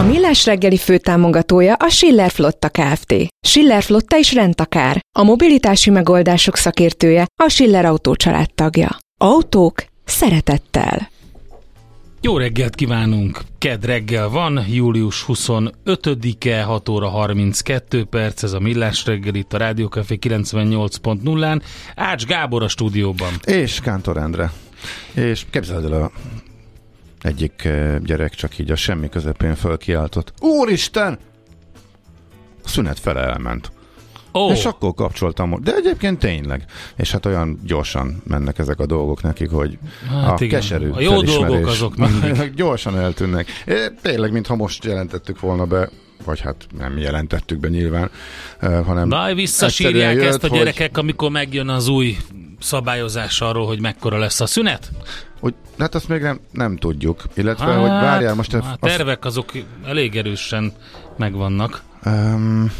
A Millás reggeli főtámogatója a Schiller Flotta Kft. Schiller Flotta is rendtakár. A mobilitási megoldások szakértője a Schiller Autó tagja. Autók szeretettel. Jó reggelt kívánunk! Ked reggel van, július 25-e, 6 óra 32 perc, ez a Millás reggel itt a Rádiókafé 98.0-án. Ács Gábor a stúdióban. És Kántor Endre. És képzeld el a egyik eh, gyerek csak így a semmi közepén fölkiáltott. Úristen! A szünet fele elment. Ó, És akkor kapcsoltam, de egyébként tényleg. És hát olyan gyorsan mennek ezek a dolgok nekik, hogy Hát a igen. keserű A jó dolgok azok mindig. gyorsan eltűnnek. É, Tényleg, mintha most jelentettük volna be, vagy hát nem jelentettük be nyilván, eh, hanem Majd visszasírják egyszerűen ezt a jött, gyerekek, amikor megjön az új szabályozás arról, hogy mekkora lesz a szünet? Hogy, hát azt még nem, nem tudjuk. Illetve, hogy várjál most... a azt- tervek azok elég erősen megvannak. Um,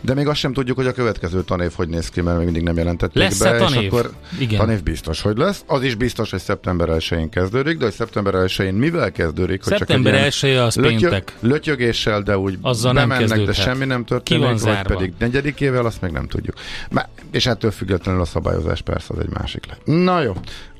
de még azt sem tudjuk, hogy a következő tanév hogy néz ki, mert még mindig nem jelentették Lesz-e be. tanév? És akkor Igen. tanév biztos, hogy lesz. Az is biztos, hogy szeptember 1-én kezdődik, de hogy szeptember 1-én mivel kezdődik? Hogy Szeptember csak egy 1 az lötyö- péntek. Lötyögéssel, de úgy Azzal nem bemennek, de kezdődhet. semmi nem történik, vagy zárva? pedig negyedikével, azt még nem tudjuk. Má, és ettől függetlenül a szabályozás persze az egy másik lett. Na jó,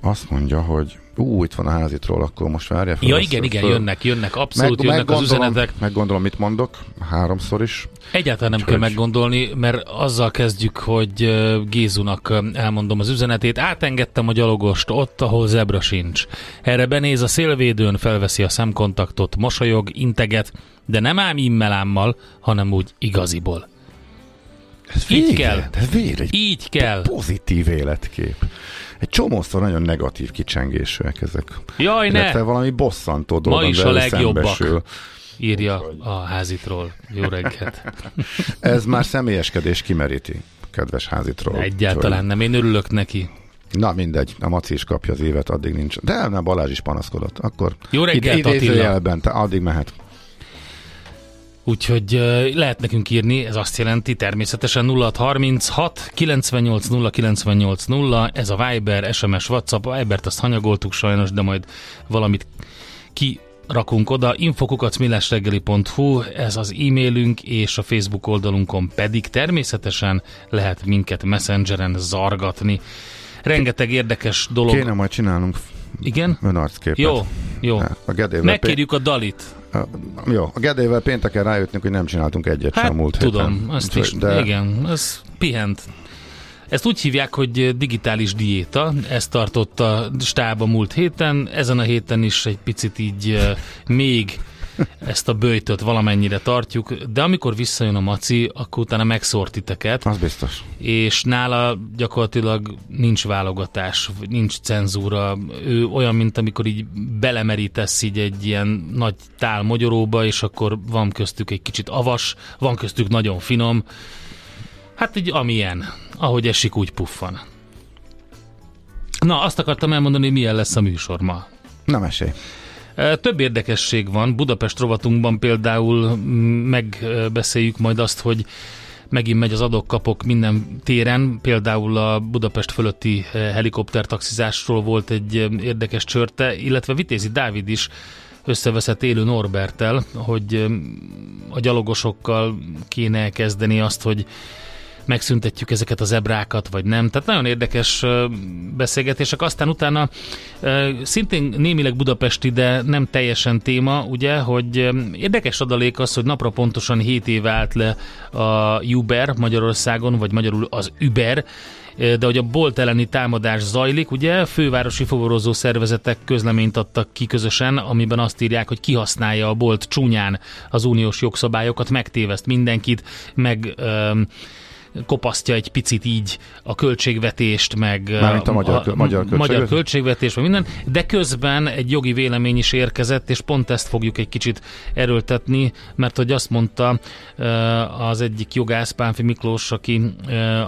azt mondja, hogy ú, itt van a házitról, akkor most várja fel. Ja, igen, igen, föl- jönnek, jönnek, abszolút jönnek az meggondolom- üzenetek. Meggondolom, mit mondok, háromszor is. Egyáltalán nem Úgyhogy- kell meggondolni, mert azzal kezdjük, hogy Gézunak elmondom az üzenetét. Átengedtem a gyalogost ott, ahol zebra sincs. Erre benéz a szélvédőn, felveszi a szemkontaktot, mosolyog, integet, de nem ám immelámmal, hanem úgy igaziból. Ez Így vége, kell. Ez vége, egy Így kell. pozitív életkép. Egy csomószor nagyon negatív kicsengésűek ezek. Jaj, ne! Illetve valami bosszantó dolog, is a legjobbak. szembesül. Írja a házitról. Jó reggelt. Ez már személyeskedés kimeríti, kedves házitról. Egyáltalán nem, én örülök neki. Na mindegy, a Maci is kapja az évet, addig nincs. De nem, Balázs is panaszkodott. Akkor Jó reggelt, ide- Attila. te addig mehet. Úgyhogy lehet nekünk írni, ez azt jelenti természetesen 0636 98 0 98 0, ez a Viber, SMS, WhatsApp, a Vibert azt hanyagoltuk sajnos, de majd valamit ki rakunk oda, infokukacmillásreggeli.hu, ez az e-mailünk, és a Facebook oldalunkon pedig természetesen lehet minket messengeren zargatni. Rengeteg érdekes dolog. Kéne majd csinálnunk Igen? önarcképet. Jó, jó. A Gedével Megkérjük a Dalit. Jó, a Gedével pénteken rájöttünk, hogy nem csináltunk egyet Hát sem múlt tudom, héten. azt is, Úgyhogy- igen, ez pihent. Ezt úgy hívják, hogy digitális diéta, ezt tartott a stáb a múlt héten, ezen a héten is egy picit így még ezt a böjtöt valamennyire tartjuk, de amikor visszajön a maci, akkor utána megszórt titeket, Az biztos. és nála gyakorlatilag nincs válogatás, nincs cenzúra. Ő olyan, mint amikor így belemerítesz így egy ilyen nagy tál mogyoróba, és akkor van köztük egy kicsit avas, van köztük nagyon finom. Hát így amilyen. Ahogy esik, úgy puffan. Na, azt akartam elmondani, hogy milyen lesz a műsor ma. Na mesélj. Több érdekesség van. Budapest rovatunkban például mm, megbeszéljük majd azt, hogy megint megy az adok-kapok minden téren, például a Budapest fölötti helikoptertaxizásról volt egy érdekes csörte, illetve Vitézi Dávid is összeveszett élő Norbertel, hogy a gyalogosokkal kéne kezdeni azt, hogy megszüntetjük ezeket az ebrákat, vagy nem. Tehát nagyon érdekes beszélgetések. Aztán utána szintén némileg budapesti, de nem teljesen téma, ugye, hogy érdekes adalék az, hogy napra pontosan 7 éve állt le a Uber Magyarországon, vagy magyarul az Uber, de hogy a bolt elleni támadás zajlik, ugye fővárosi fogorozó szervezetek közleményt adtak ki közösen, amiben azt írják, hogy kihasználja a bolt csúnyán az uniós jogszabályokat, megtéveszt mindenkit, meg um, kopasztja egy picit így a költségvetést, meg Mármint a magyar, a, magyar, költségvetés. magyar költségvetés, meg minden, de közben egy jogi vélemény is érkezett, és pont ezt fogjuk egy kicsit erőltetni, mert hogy azt mondta az egyik jogász, Pánfi Miklós, aki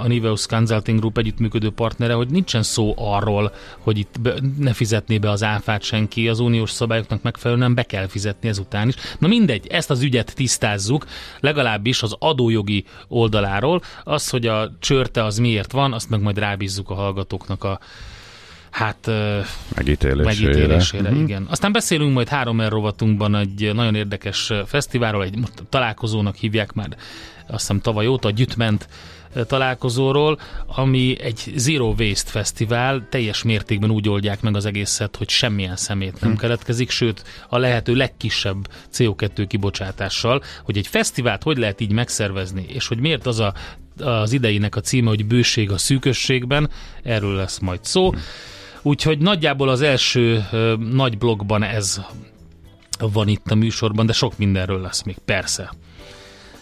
a Niveus Consulting Group együttműködő partnere, hogy nincsen szó arról, hogy itt be, ne fizetné be az áfát senki, az uniós szabályoknak megfelelően be kell fizetni ezután is. Na mindegy, ezt az ügyet tisztázzuk, legalábbis az adójogi oldaláról, az, hogy a csörte az miért van, azt meg majd rábízzuk a hallgatóknak a hát megítélésére. megítélésére uh-huh. igen. Aztán beszélünk majd három rovatunkban egy nagyon érdekes fesztiválról, egy találkozónak hívják már, azt hiszem tavaly óta, a Gyütment találkozóról, ami egy Zero Waste Fesztivál, teljes mértékben úgy oldják meg az egészet, hogy semmilyen szemét nem hmm. keletkezik, sőt a lehető legkisebb CO2 kibocsátással, hogy egy fesztivált hogy lehet így megszervezni, és hogy miért az a, az ideinek a címe, hogy bőség a szűkösségben, erről lesz majd szó. Úgyhogy nagyjából az első ö, nagy blogban ez van itt a műsorban, de sok mindenről lesz még, persze.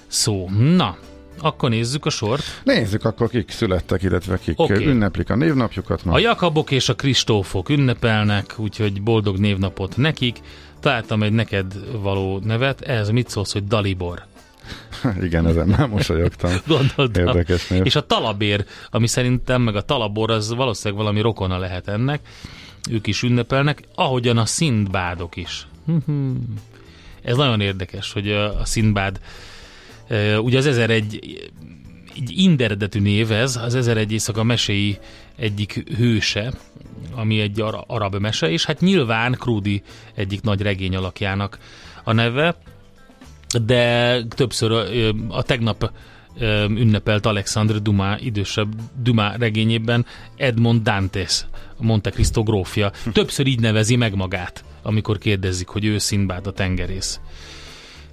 Szó. Na, akkor nézzük a sort. Nézzük akkor, kik születtek, illetve kik okay. ünneplik a névnapjukat. Ma. A Jakabok és a Kristófok ünnepelnek, úgyhogy boldog névnapot nekik. Találtam egy neked való nevet, ez mit szólsz, hogy Dalibor? Igen, ezen már mosolyogtam. Gondoltam. Érdekes név. És a talabér, ami szerintem, meg a talabor, az valószínűleg valami rokona lehet ennek. Ők is ünnepelnek, ahogyan a szindbádok is. Ez nagyon érdekes, hogy a szindbád Ugye az 1001 egy inderedetű név ez, az 1001 éjszaka meséi egyik hőse, ami egy arab mese, és hát nyilván Krúdi egyik nagy regény alakjának a neve, de többször a tegnap ünnepelt Alexandre Dumas idősebb Dumas regényében Edmond Dantes, a Monte Cristo grófja. Többször így nevezi meg magát, amikor kérdezik, hogy ő Szindbád a tengerész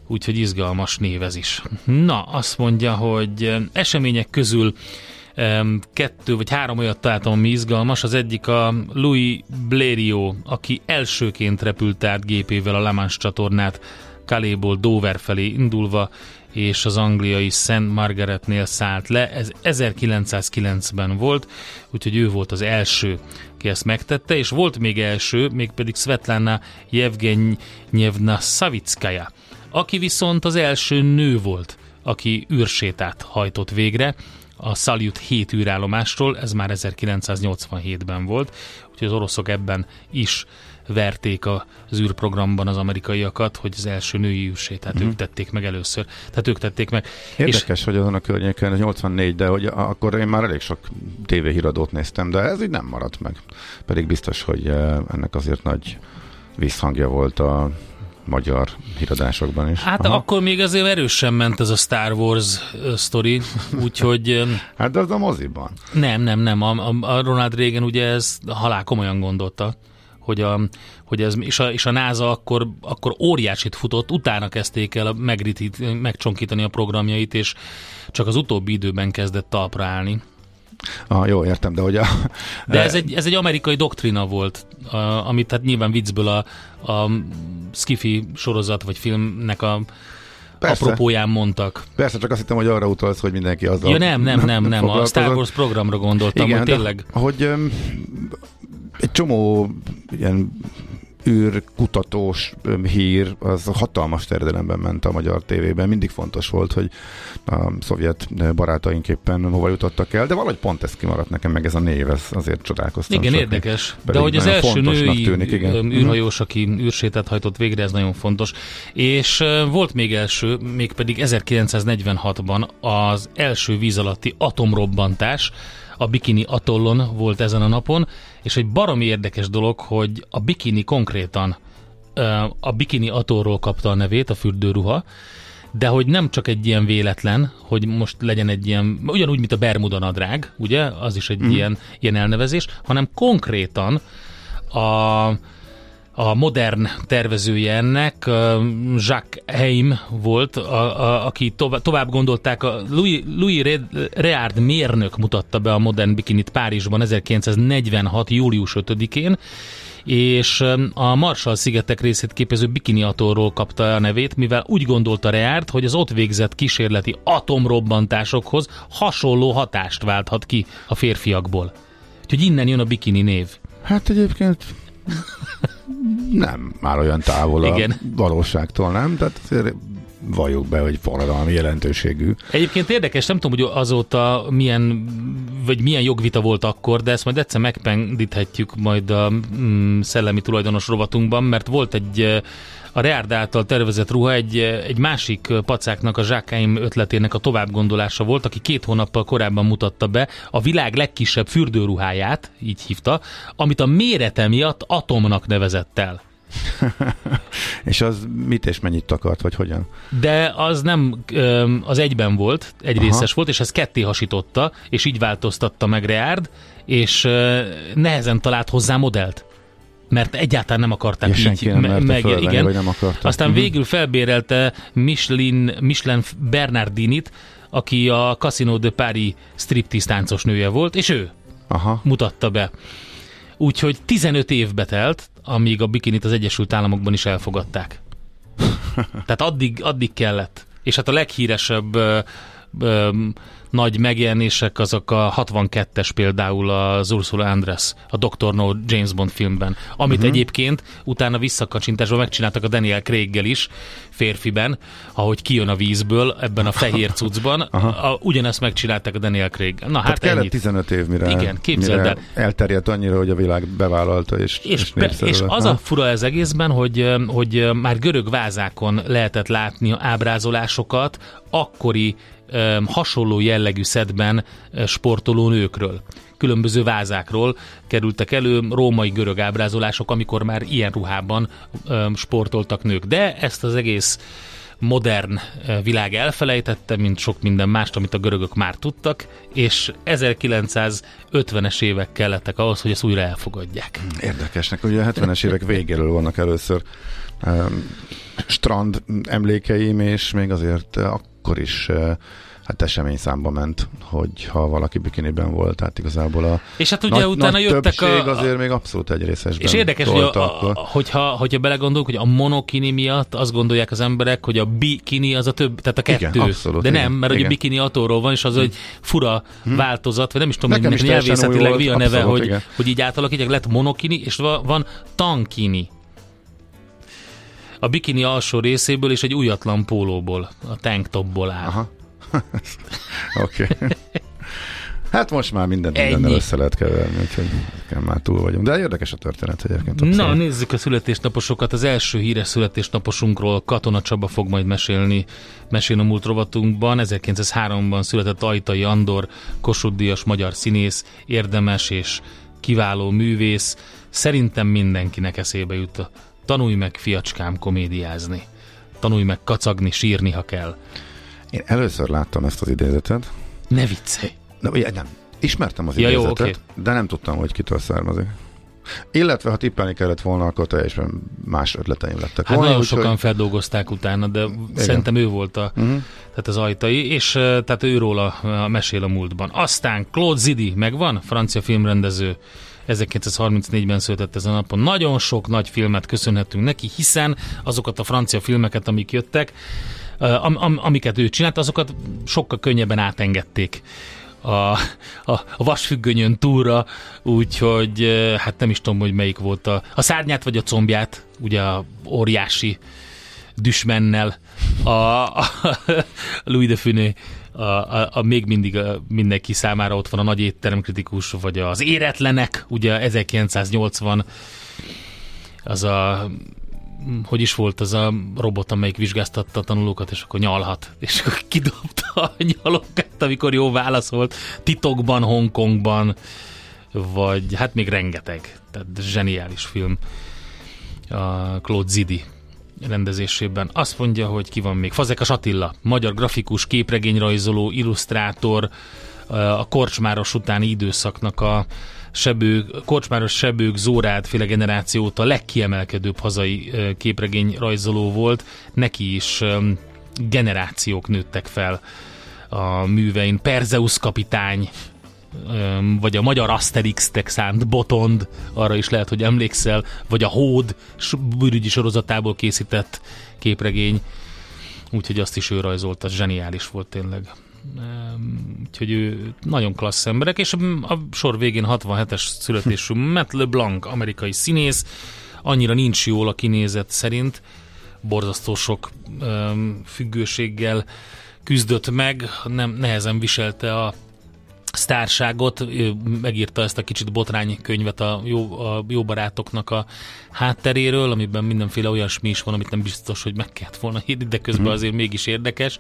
úgyhogy izgalmas névez is. Na, azt mondja, hogy események közül kettő vagy három olyat találtam, ami izgalmas. Az egyik a Louis Blériot, aki elsőként repült át gépével a Le Mans csatornát Kaléból Dover felé indulva, és az angliai Szent Margaretnél szállt le. Ez 1909-ben volt, úgyhogy ő volt az első, aki ezt megtette, és volt még első, mégpedig Svetlana Yevgenyevna Savitskaya, aki viszont az első nő volt, aki űrsétát hajtott végre, a Salyut 7 űrállomástól, ez már 1987-ben volt, úgyhogy az oroszok ebben is verték az űrprogramban az amerikaiakat, hogy az első női űrsétát uh-huh. ők tették meg először. Tehát ők tették meg. Érdekes, és... hogy azon a környéken, 84, de hogy akkor én már elég sok tévéhíradót néztem, de ez így nem maradt meg. Pedig biztos, hogy eh, ennek azért nagy visszhangja volt a magyar híradásokban is. Hát Aha. akkor még azért erősen ment ez a Star Wars sztori, úgyhogy... hát de az a moziban. Nem, nem, nem. A, a Ronald Reagan ugye ez halál komolyan gondolta, hogy, a, hogy ez, és a, és a NASA akkor, akkor óriásit futott, utána kezdték el megritít, megcsonkítani a programjait, és csak az utóbbi időben kezdett talpra állni. Ah, jó, értem, de hogy a... De ez egy, ez egy amerikai doktrina volt, a, amit hát nyilván viccből a, a Skiffy sorozat vagy filmnek a Persze. apropóján mondtak. Persze, csak azt hittem, hogy arra utalsz, hogy mindenki azzal Ja nem, nem, nem, nem, a Star Wars programra gondoltam, Igen, hogy tényleg... hogy egy csomó ilyen űrkutatós hír, az hatalmas terjedelemben ment a magyar tévében. Mindig fontos volt, hogy a szovjet barátaink éppen hova jutottak el, de valahogy pont ez kimaradt nekem, meg ez a név, ez azért csodálkoztam. Igen, érdekes. De hogy az első női tűnik, igen. öm, űrhajós, aki űrsétát hajtott végre, ez nagyon fontos. És volt még első, mégpedig 1946-ban az első víz alatti atomrobbantás, a Bikini atollon volt ezen a napon, és egy baromi érdekes dolog, hogy a bikini konkrétan a Bikini atollról kapta a nevét, a fürdőruha, de hogy nem csak egy ilyen véletlen, hogy most legyen egy ilyen, ugyanúgy, mint a Bermuda nadrág, ugye, az is egy mm. ilyen, ilyen elnevezés, hanem konkrétan a, a modern tervezője ennek, Jacques Heim volt, a, a, aki tovább, tovább gondolták, a Louis, Louis Re- Reard mérnök mutatta be a modern bikinit Párizsban 1946. július 5-én, és a Marshall-szigetek részét képező Bikini atollról kapta a nevét, mivel úgy gondolta Reard, hogy az ott végzett kísérleti atomrobbantásokhoz hasonló hatást válthat ki a férfiakból. Úgyhogy innen jön a bikini név. Hát egyébként nem már olyan távol a Igen. valóságtól, nem? Tehát azért valljuk be, hogy forradalmi jelentőségű. Egyébként érdekes, nem tudom, hogy azóta milyen, vagy milyen jogvita volt akkor, de ezt majd egyszer megpendíthetjük majd a mm, szellemi tulajdonos rovatunkban, mert volt egy eh, a Reard által tervezett ruha egy, eh, egy másik pacáknak, a Zsákáim ötletének a továbbgondolása volt, aki két hónappal korábban mutatta be a világ legkisebb fürdőruháját, így hívta, amit a mérete miatt atomnak nevezett el. És az mit és mennyit takart, vagy hogyan? De az nem, az egyben volt, egy Aha. részes volt, és ez ketté hasította, és így változtatta meg Reard, és nehezen talált hozzá modellt. Mert egyáltalán nem akarták És így nem merte fölvenni, igen. nem akarta. Aztán Mhm. végül felbérelte Michelin, Michelin Bernardinit, aki a Casino de Paris striptease táncos nője volt, és ő Aha. mutatta be. Úgyhogy 15 évbe telt, amíg a bikinit az Egyesült Államokban is elfogadták. Tehát addig, addig kellett. És hát a leghíresebb ö, nagy megjelenések azok a 62-es például az Ursula Andress, a Dr. No James Bond filmben, amit uh-huh. egyébként utána visszakacsintásban megcsináltak a Daniel Craig-gel is, férfiben, ahogy kijön a vízből ebben a fehér cuccban, a, ugyanezt megcsinálták a Daniel Craig. Na Tehát hát kellett ennyit. 15 év, mire, Igen, képzeld mire el. elterjedt annyira, hogy a világ bevállalta, és, És, be, népszerű és az Ha? a fura ez egészben, hogy, hogy már görög vázákon lehetett látni ábrázolásokat akkori hasonló jellegű szedben sportoló nőkről. Különböző vázákról kerültek elő római görög ábrázolások, amikor már ilyen ruhában sportoltak nők. De ezt az egész modern világ elfelejtette, mint sok minden mást, amit a görögök már tudtak, és 1950-es évek kellettek ahhoz, hogy ezt újra elfogadják. Érdekesnek, ugye a 70-es évek végéről vannak először strand emlékeim, és még azért uh, akkor is uh, hát esemény számba ment, hogy ha valaki bikiniben volt, tehát igazából a És hát ugye nagy, utána nagy jöttek a, azért még abszolút egy részesben És érdekes, hogy a, a, hogyha, hogyha belegondolunk, hogy a monokini miatt azt gondolják az emberek, hogy a bikini az a több, tehát a Igen, kettő. abszolút, De igen, nem, mert igen. a bikini atóról van, és az egy fura változat, vagy nem is tudom, hogy nyelvészetileg mi a neve, abszolút, hogy, igen. hogy így átalakítják, lett monokini, és va- van tankini. A bikini alsó részéből és egy újatlan pólóból, a tanktopból áll. Aha. Oké. Okay. Hát most már mindent Ennyi. mindennel össze lehet keverni, úgyhogy már túl vagyunk. De érdekes a történet egyébként. Na, nézzük a születésnaposokat. Az első híres születésnaposunkról Katona Csaba fog majd mesélni, mesélni a múlt rovatunkban. 1903-ban született Ajtai Andor, Kossuth magyar színész, érdemes és kiváló művész. Szerintem mindenkinek eszébe jut tanulj meg fiacskám komédiázni. Tanulj meg kacagni, sírni, ha kell. Én először láttam ezt az idézetet. Ne viccelj! De, ugye, nem. Ismertem az Ja, jó, idézetet, oké. de nem tudtam, hogy kitől származik. Illetve, ha tippelni kellett volna, akkor teljesen más ötleteim lettek Hát volna. nagyon sokan feldolgozták utána, de szerintem ő volt a, Mhm. tehát az ajtai, és eh, tehát őróla eh, mesél a múltban. Aztán Claude Zidi megvan, francia filmrendező, 1934-ben született ezen a napon. Nagyon sok nagy filmet köszönhetünk neki, hiszen azokat a francia filmeket, amik jöttek, am, am, amiket ő csinált, azokat sokkal könnyebben átengedték a, a, a vasfüggönyön túra, úgyhogy hát nem is tudom, hogy melyik volt a, a szárnyát vagy a combját, ugye a óriási düsmennel, a, a, Louis de Funé, a, a, a még mindig a, mindenki számára ott van a nagy étteremkritikus, vagy az éretlenek, ugye 1980 az a hogy is volt az a robot, amelyik vizsgáztatta a tanulókat, és akkor nyalhat, és akkor kidobta a nyalokat, amikor jó válaszolt, titokban, Hongkongban, vagy hát még rengeteg, tehát zseniális film. A Claude Zidi rendezésében. Azt mondja, hogy ki van még. Fazekas Attila, magyar grafikus, képregényrajzoló, illusztrátor, a korcsmáros utáni időszaknak a sebők, korcsmáros sebők, Zórád féle generációt a legkiemelkedőbb hazai képregény rajzoló volt. Neki is generációk nőttek fel a művein. Perzeus kapitány, vagy a magyar Asterix-tek Botond, arra is lehet, hogy emlékszel, vagy a Hód bűrügyi sorozatából készített képregény, úgyhogy azt is ő rajzolta, zseniális volt tényleg. Úgyhogy ő nagyon klassz emberek, és a sor végén 67-es születésű Matt LeBlanc, amerikai színész, annyira nincs jól a kinézet szerint, borzasztó sok függőséggel küzdött meg, nem nehezen viselte a sztárságot, megírta ezt a kicsit botrány könyvet a jó, a jó barátoknak a hátteréről, amiben mindenféle olyasmi is van, amit nem biztos, hogy meg kellett volna írni, de közben mhm. azért mégis érdekes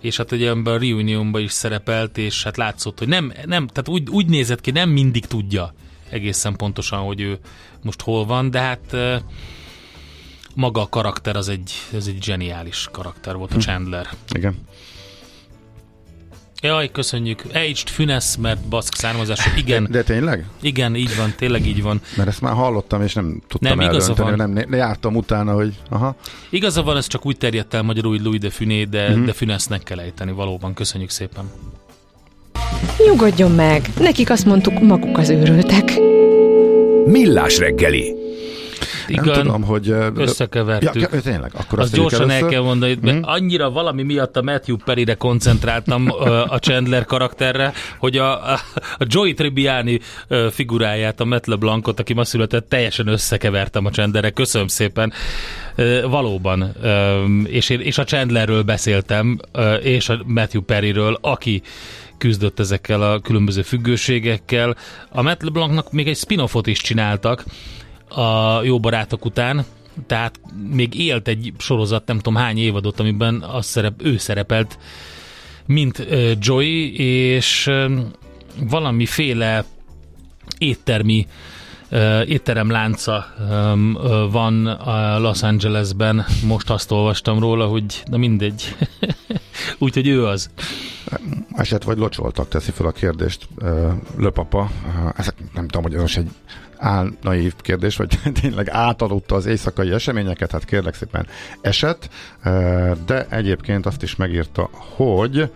és hát ugye ebben a reunionban is szerepelt, és hát látszott, hogy nem, nem tehát úgy, úgy nézett ki, nem mindig tudja egészen pontosan, hogy ő most hol van, de hát maga a karakter az egy, ez egy zseniális karakter volt, a hm. Chandler. Igen. Jaj, köszönjük. Aged Fünesz, mert baszk származású. Igen. De, de tényleg? Igen, így van, tényleg így van. Mert ezt már hallottam, és nem tudtam nem, eldönteni, van. nem jártam utána, hogy aha. Igaza van, ez csak úgy terjedt el magyarul, hogy Louis de Funé, de, mm-hmm. de Fünesznek kell ejteni, valóban. Köszönjük szépen. Nyugodjon meg, nekik azt mondtuk, maguk az őrültek. Millás reggeli igen, nem tudom, hogy... Összekevertük. Ja, tényleg, akkor azt, gyorsan el kell mondani, hogy hmm. annyira valami miatt a Matthew Perry-re koncentráltam a Chandler karakterre, hogy a, a, a Joey Tribbiani figuráját, a Matt LeBlancot, aki ma született, teljesen összekevertem a Chandlerre. Köszönöm szépen. Valóban. És, én, és a Chandlerről beszéltem, és a Matthew Perryről, aki küzdött ezekkel a különböző függőségekkel. A Matt LeBlancnak még egy spin-offot is csináltak, a jó barátok után, tehát még élt egy sorozat, nem tudom hány évadot, amiben az szerep, ő szerepelt, mint Joy, és valamiféle éttermi uh, étterem lánca uh, van Los Angelesben, most azt olvastam róla, hogy na mindegy, úgyhogy ő az. Eset vagy locsoltak, teszi fel a kérdést uh, Löpapa. Uh, ez nem tudom, hogy az egy áll naív kérdés, vagy tényleg átadutta az éjszakai eseményeket, hát kérlek szépen eset, de egyébként azt is megírta, hogy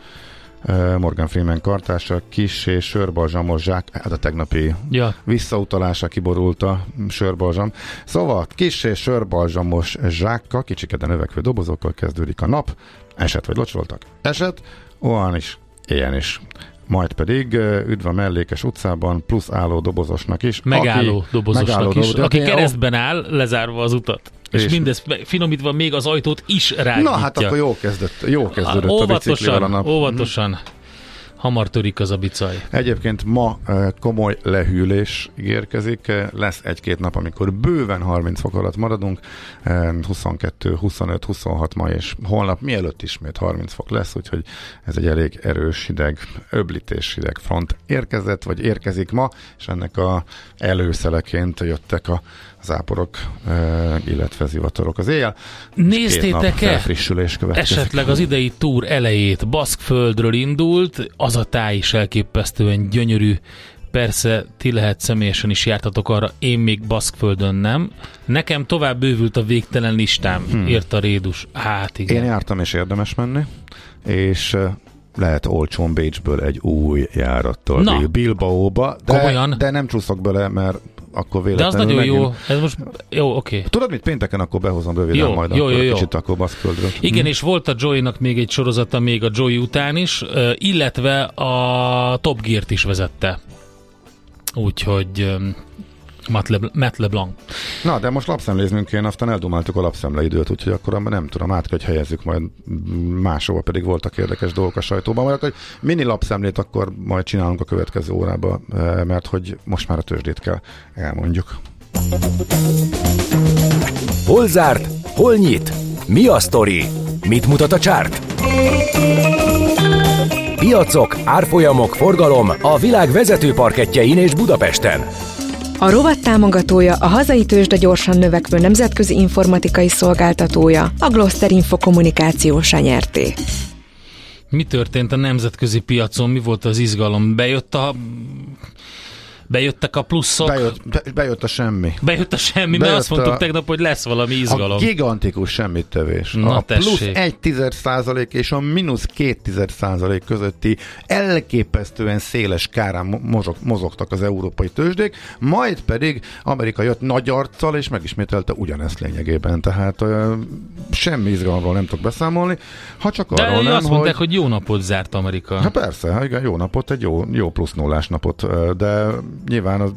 Morgan Freeman kartása, kis és sörbalzsamos zsák, hát a tegnapi ja. visszautalása kiborult a sörbalzsam. Szóval kis és sörbalzsamos zsákkal, kicsikeden növekvő dobozokkal kezdődik a nap, eset vagy locsoltak? Eset, olyan is, ilyen is majd pedig üdv a mellékes utcában, plusz álló dobozosnak is. Megálló aki, dobozosnak megálló is, dobozos, aki keresztben áll, lezárva az utat. És, és mindez finomítva még az ajtót is rágyítja. Na hát akkor jó kezdett, jó kezdődött a, óvatosan, a biciklivel a nap. Óvatosan. Mhm hamar törik az a bicaj. Egyébként ma eh, komoly lehűlés ígérkezik, lesz egy-két nap, amikor bőven 30 fok alatt maradunk, 22, 25, 26 ma és holnap mielőtt ismét 30 fok lesz, úgyhogy ez egy elég erős hideg, öblítés hideg front érkezett, vagy érkezik ma, és ennek a előszeleként jöttek a záporok, illetve zivatarok az éjjel. Néztétek-e esetleg az idei túr elejét Baszkföldről indult, az a táj is elképesztően gyönyörű, Persze, ti lehet személyesen is jártatok arra, én még Baszkföldön nem. Nekem tovább bővült a végtelen listám, hmm. írta Rédus. Hát igen. Én jártam, és érdemes menni, és lehet olcsón Bécsből egy új járattal Na. Bilbaóba, de, de nem csúszok bele, mert akkor De az véletlenül nagyon megint- jó. Ez most jó, oké. Tudod, mit pénteken akkor behozom röviden Jó, majd jó, akkor jó, jó. kicsit akkor baszköldről. Igen, és volt a Joy-nak még egy sorozata még a Joy után is, illetve a Top Gear-t is vezette. Úgyhogy Matt, Le- Matt LeBlanc. Na, de most lapszemléznünk kéne, aztán eldumáltuk a lapszemleidőt, úgyhogy akkor abban nem tudom, át kell, hogy helyezzük majd máshova, pedig voltak érdekes dolgok a sajtóban. Majd akkor mini lapszemlét akkor majd csinálunk a következő órába, eh, mert hogy most már a tőzsdét kell elmondjuk. Hol zárt? Hol nyit? Mi a sztori? Mit mutat a csárt? Piacok, árfolyamok, forgalom a világ vezető parketjein és Budapesten. A rovat támogatója a hazai tőzsde gyorsan növekvő nemzetközi informatikai szolgáltatója, a Gloster Info kommunikációs nyerté. Mi történt a nemzetközi piacon? Mi volt az izgalom? Bejött a... Bejöttek a pluszok? Bejött, be, bejött a semmi. Bejött a semmi, mert Bejött azt mondtuk a- tegnap, hogy lesz valami izgalom. A gigantikus semmit tevés. Na, a plusz tessék. egy tized százalék és a mínusz két tized százalék közötti elképesztően széles kárán mo- mozog, mozogtak az európai tőzsdék, majd pedig Amerika jött nagy arccal, és megismételte ugyanezt lényegében. Tehát ö, semmi izgalomról nem tudok beszámolni, ha csak De arról nem, azt mondták, hogy... hogy jó napot zárt Amerika. Hát persze, igen, jó napot, egy jó, jó plusz nullás napot, de nyilván az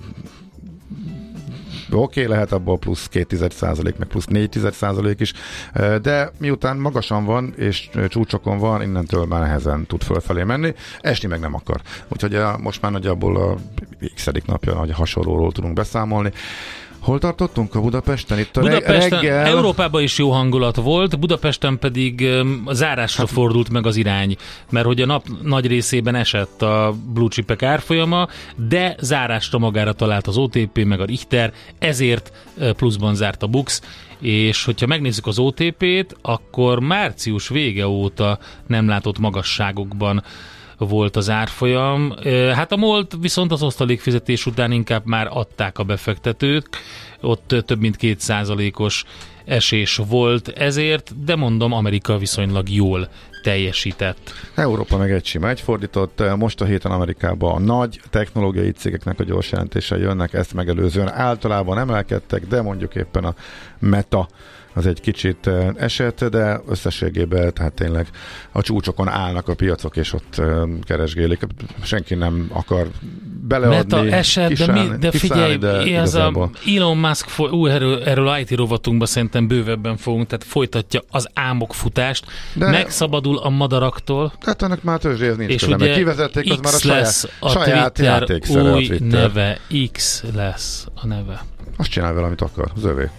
Oké, okay, lehet abból plusz 2 százalék, meg plusz 4 százalék is, ö, de miután magasan van, és csúcsokon van, innentől már nehezen tud fölfelé menni, esni meg nem akar. Úgyhogy ö, most már nagyjából a x napja nagy hasonlóról tudunk beszámolni. Hol tartottunk a Budapesten? Itt a Budapesten, reggel... Európában is jó hangulat volt, Budapesten pedig zárásra hát, fordult meg az irány, mert hogy a nap nagy részében esett a blue chipek árfolyama, de zárásra magára talált az OTP meg a Richter, ezért pluszban zárt a Bux, és hogyha megnézzük az OTP-t, akkor március vége óta nem látott magasságokban volt az árfolyam. Hát a MOLT viszont az osztalékfizetés után inkább már adták a befektetők, ott több mint két százalékos esés volt ezért, de mondom, Amerika viszonylag jól teljesített. Európa meg egy sima egy fordított. Most a héten Amerikában a nagy technológiai cégeknek a gyors jelentései jönnek, ezt megelőzően általában emelkedtek, de mondjuk éppen a Meta az egy kicsit esett, de összességében tehát tényleg a csúcsokon állnak a piacok, és ott keresgélik. Senki nem akar beleadni, Meta eset, de, kiszállni- mi, de kiszállni, figyelj, de ez a Elon Musk, fo- ú, erről, erről IT rovatunkban szerintem bővebben fogunk, tehát folytatja az álmok futást, De- de megszabadul a madaraktól, Tehát ennek már tőzsdéhez nincs és köze, ugye kivezették, az már a saját, lesz a saját Twitter játékszere a új Twitter. neve, X lesz a neve. Azt csinál vele, amit akar, az övé.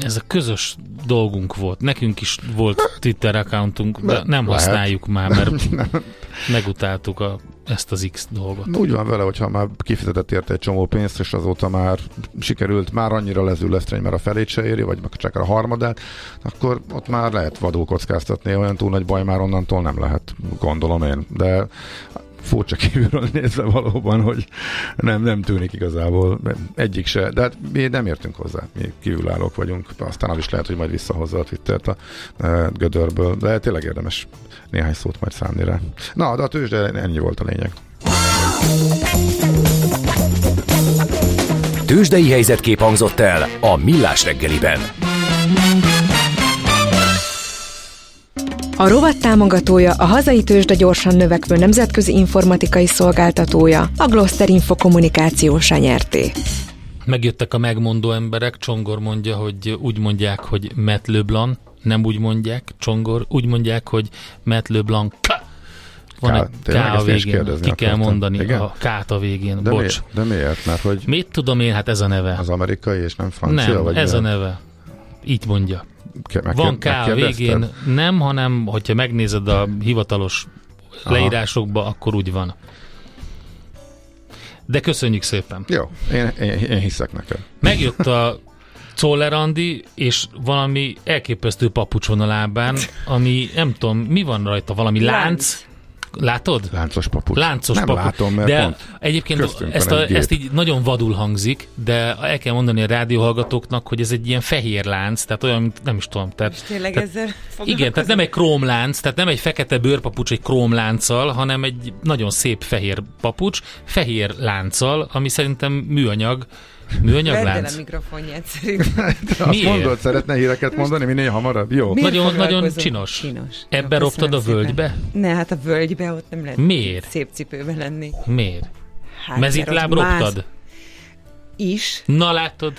Ez a közös dolgunk volt. Nekünk is volt Twitter accountunk, de Lehet. nem használjuk már, mert megutáltuk a, ezt az X dolgot. Úgy van vele, hogyha már kifizetett érte egy csomó pénzt, és azóta már sikerült, már annyira lezülleszteni, mert a felét se éri, vagy csak a harmadát, akkor ott már lehet vadul kockáztatni, olyan túl nagy baj már onnantól nem lehet, gondolom én. De furcsa kívülről nézve valóban, hogy nem, nem tűnik igazából egyik se, de hát mi nem értünk hozzá, mi kívülállók vagyunk, aztán az is lehet, hogy majd visszahozza a Twittert a e, gödörből, de tényleg érdemes néhány szót majd szánni rá. Na, de a tőzsde ennyi volt a lényeg. Tőzsdei helyzetkép hangzott el a Millás reggeliben. A rovat támogatója a hazai tőzsde gyorsan növekvő nemzetközi informatikai szolgáltatója, a Gloster Info kommunikációs nyerté. Megjöttek a megmondó emberek, Csongor mondja, hogy úgy mondják, hogy Matt LeBlanc, nem úgy mondják, Csongor, úgy mondják, hogy Matt LeBlanc. Van egy K a végén, ki kell akartam. mondani Igen? a K-t a végén, De, bocs. miért? de miért? Mert hogy Mit tudom én, hát ez a neve. az amerikai és nem francia? nem, vagy ez a milyen? neve. Így mondja. Van K a végén, nem, hanem hogyha megnézed a hivatalos Aha. leírásokba, akkor úgy van. De köszönjük szépen. Jó, én, én, én hiszek neked. Megjött a Czoller Andi, és valami elképesztő papucs van a lábán, ami nem tudom, mi van rajta, valami lánc, Látod? Láncos papucs. Láncos Nem papucs. látom, mert de pont egyébként ezt, a, ezt így nagyon vadul hangzik, de el kell mondani a rádióhallgatóknak, hogy ez egy ilyen fehér lánc, tehát olyan, mint nem is tudom. Tehát, Tényleg tehát, ezzel igen, tehát nem egy krómlánc, tehát nem egy fekete bőrpapucs egy krómlánccal, hanem egy nagyon szép fehér papucs, fehér lánccal, ami szerintem műanyag, műanyag lánc. a mikrofonját szerintem. Azt Miért? mondod, szeretne híreket mondani minél hamarabb? Jó. Miért Nagyon- nagyon csinos. csinos. Ebbe Jó, roptad a szépen. völgybe? Ne, hát a völgybe ott nem lehet Miért? szép cipőben lenni. Miért? Hát, Mezitláb roptad? mász Is, Na látod,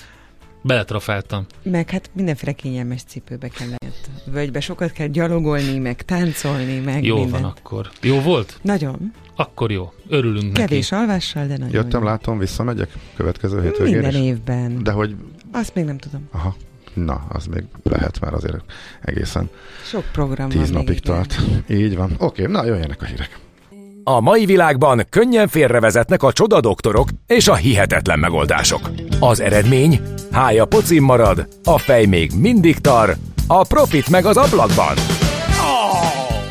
beletrafáltam. meg hát mindenféle kényelmes cipőbe kell a Völgybe sokat kell gyalogolni, meg táncolni, meg Jó mindent. van akkor. Jó volt? Nagyon. Akkor jó. Örülünk Kevés neki. alvással, de nagyon Jöttem, jó. látom, visszamegyek következő hétvégén Minden is. évben. De hogy, Azt még nem tudom. aha, na, az még lehet, mert azért egészen Sok program tíz van napig még, igen. tart. Így van. Oké, na jöjjenek a hírek. A mai világban könnyen félrevezetnek a csoda doktorok és a hihetetlen megoldások. Az eredmény? Hája pocim marad, a fej még mindig tar, a profit meg az ablakban.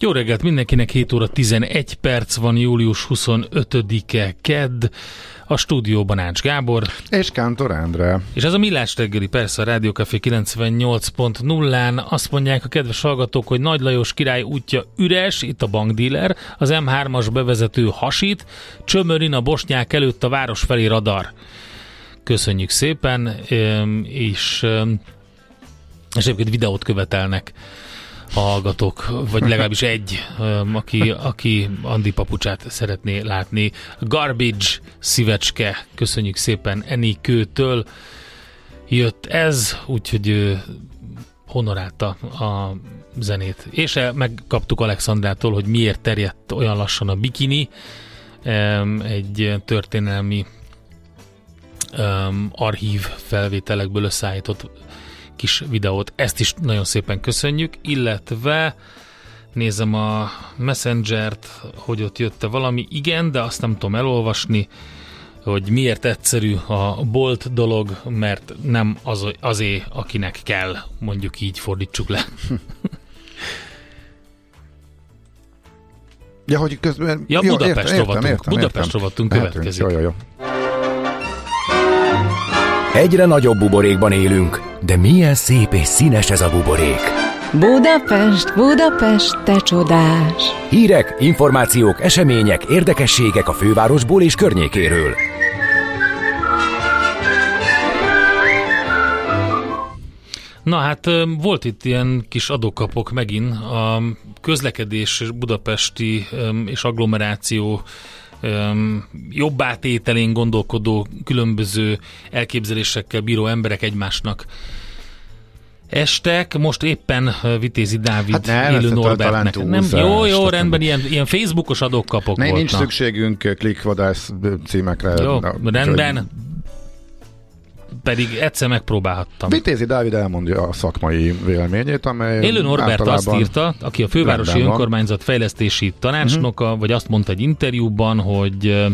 Jó reggelt mindenkinek, 7 óra 11 perc van, július 25-e, kedd, a stúdióban Ács Gábor, És Kántor Endre. és ez a Millás reggeli, persze a Rádió Café 98.0-án azt mondják a kedves hallgatók, hogy Nagy Lajos király útja üres, itt a bankdíler, az M3-as bevezető hasít, csömörin a bosnyák előtt a város felé radar. Köszönjük szépen, és, és egyébként videót követelnek hallgatók, vagy legalábbis egy, aki, aki Andi papucsát szeretné látni. Garbage szívecske, köszönjük szépen Enikőtől jött ez, úgyhogy ő honorálta a zenét. És megkaptuk Alexandrától, hogy miért terjedt olyan lassan a bikini, egy történelmi archív felvételekből összeállított kis videót. Ezt is nagyon szépen köszönjük, illetve nézem a Messenger-t, hogy ott jött valami. Igen, de azt nem tudom elolvasni, hogy miért egyszerű a bolt dolog, mert nem az, azé, akinek kell, mondjuk így fordítsuk le. Ja, hogy közben... Ja, Budapest rovatunk. Budapest rovatunk Mehetünk. következik. Jó, jó, jó. Egyre nagyobb buborékban élünk, de milyen szép és színes ez a buborék. Budapest, Budapest, te csodás! Hírek, információk, események, érdekességek a fővárosból és környékéről. Na hát volt itt ilyen kis adókapok megint. A közlekedés és budapesti és agglomeráció jobb átételén gondolkodó különböző elképzelésekkel bíró emberek egymásnak estek, most éppen Vitézi Dávid Hát nem, élő Norbertnek. talán Nem, jó, jó, rendben, ilyen, ilyen Facebookos adókapok Ne, nincs voltak. szükségünk klikvadász címekre. Jó, Na, rendben. Pedig egyszer megpróbálhattam. Vitézi Dávid elmondja a szakmai véleményét, amely Élő Norbert azt írta, aki a fővárosi önkormányzat fejlesztési tanácsnoka, uh-huh. vagy azt mondta egy interjúban, hogy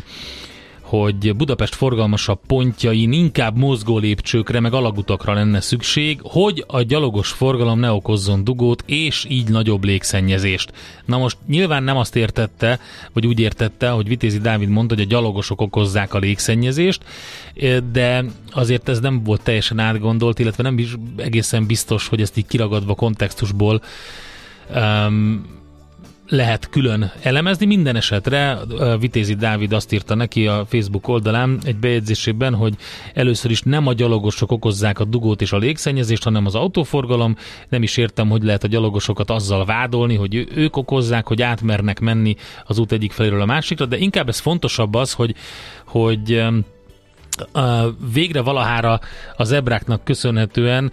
hogy Budapest forgalmasabb pontjain inkább mozgó lépcsőkre, meg alagutakra lenne szükség, hogy a gyalogos forgalom ne okozzon dugót, és így nagyobb légszennyezést. Na most nyilván nem azt értette, vagy úgy értette, hogy Vitézi Dávid mondta, hogy a gyalogosok okozzák a légszennyezést, de azért ez nem volt teljesen átgondolt, illetve nem is egészen biztos, hogy ezt így kiragadva kontextusból um, lehet külön elemezni. Minden esetre Vitézi Dávid azt írta neki a Facebook oldalán egy bejegyzésében, hogy először is nem a gyalogosok okozzák a dugót és a légszennyezést, hanem az autóforgalom. Nem is értem, hogy lehet a gyalogosokat azzal vádolni, hogy ők okozzák, hogy átmernek menni az út egyik feléről a másikra, de inkább ez fontosabb az, hogy, hogy végre valahára az ebráknak köszönhetően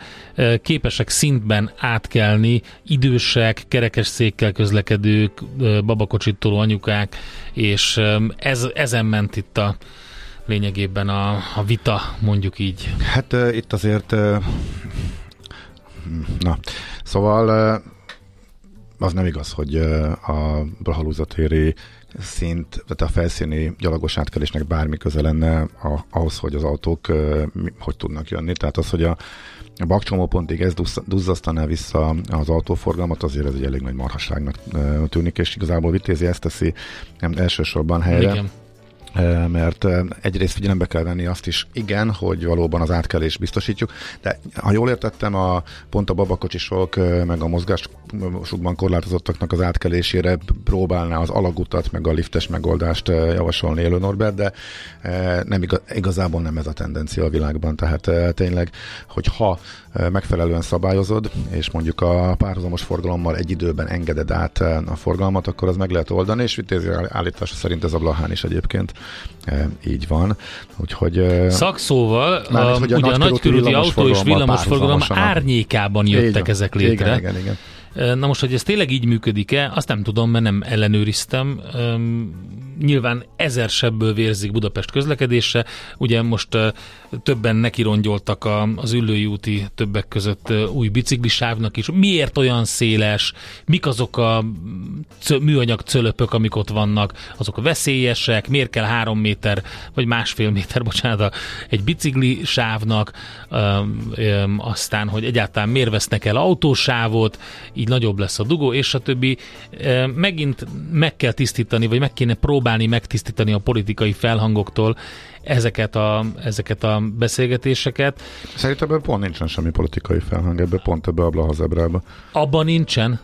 képesek szintben átkelni idősek, kerekes székkel közlekedők, babakocsitoló anyukák, és ez, ezen ment itt a lényegében a, a vita, mondjuk így. Hát uh, itt azért uh, na, szóval uh, az nem igaz, hogy a Blahalúzatéri szint, tehát a felszíni gyalogos átkelésnek bármi köze lenne a, ahhoz, hogy az autók uh, hogy tudnak jönni. Tehát az, hogy a, a bakcsomópontig ez duzzasztaná vissza az autóforgalmat, azért ez egy elég nagy marhaságnak tűnik, és igazából Vitézi ezt teszi nem elsősorban helyre. Igen mert egyrészt figyelembe kell venni azt is, igen, hogy valóban az átkelés biztosítjuk, de ha jól értettem, a, pont a babakocsisok, meg a mozgásukban korlátozottaknak az átkelésére próbálná az alagutat, meg a liftes megoldást javasolni Élő Norbert, de nem igaz, igazából nem ez a tendencia a világban, tehát tényleg, hogy ha megfelelően szabályozod, és mondjuk a párhuzamos forgalommal egy időben engeded át a forgalmat, akkor az meg lehet oldani, és vitézi állítása szerint ez a Blahán is egyébként így van. Úgyhogy, Szakszóval, mármint, hogy a, ugye a nagykörúti autó és villamosforgalom árnyékában jöttek igen, ezek létre. Igen, igen, igen. Na most, hogy ez tényleg így működik-e, azt nem tudom, mert nem ellenőriztem nyilván ezer sebből vérzik Budapest közlekedése. Ugye most többen nekirongyoltak a, az ülői úti többek között új biciklisávnak is. Miért olyan széles? Mik azok a műanyag cölöpök, amik ott vannak? Azok veszélyesek? Miért kell három méter, vagy másfél méter, bocsánat, egy biciklisávnak? Um, um, aztán, hogy egyáltalán miért vesznek el autósávot, így nagyobb lesz a dugó, és a többi. Megint meg kell tisztítani, vagy meg kéne próbálni megtisztítani a politikai felhangoktól ezeket a, ezeket a beszélgetéseket. Szerintem ebben pont nincsen semmi politikai felhang, ebben pont ebbe a blahazebrába. Abban nincsen,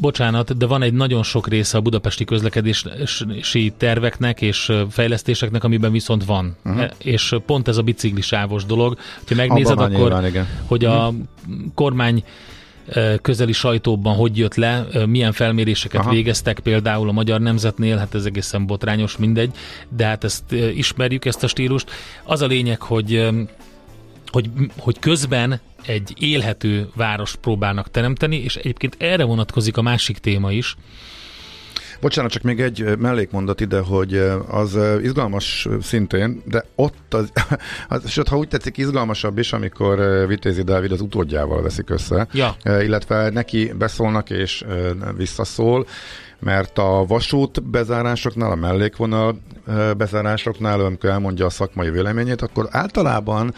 bocsánat, de van egy nagyon sok része a budapesti közlekedési terveknek és fejlesztéseknek, amiben viszont van. Uh-huh. És pont ez a biciklisávos dolog. Ha megnézed, Abban akkor, nyilván, hogy a uh-huh. kormány közeli sajtóban hogy jött le, milyen felméréseket Aha. végeztek például a Magyar Nemzetnél, hát ez egészen botrányos, mindegy, de hát ezt ismerjük, ezt a stílust. Az a lényeg, hogy hogy, hogy közben egy élhető város próbálnak teremteni, és egyébként erre vonatkozik a másik téma is, Bocsánat, csak még egy mellékmondat ide, hogy az izgalmas szintén, de ott az, az sőt, ha úgy tetszik, izgalmasabb is, amikor Vitézi Dávid az utódjával veszik össze, ja. illetve neki beszólnak és visszaszól, mert a vasút bezárásoknál, a mellékvonal bezárásoknál, amikor elmondja a szakmai véleményét, akkor általában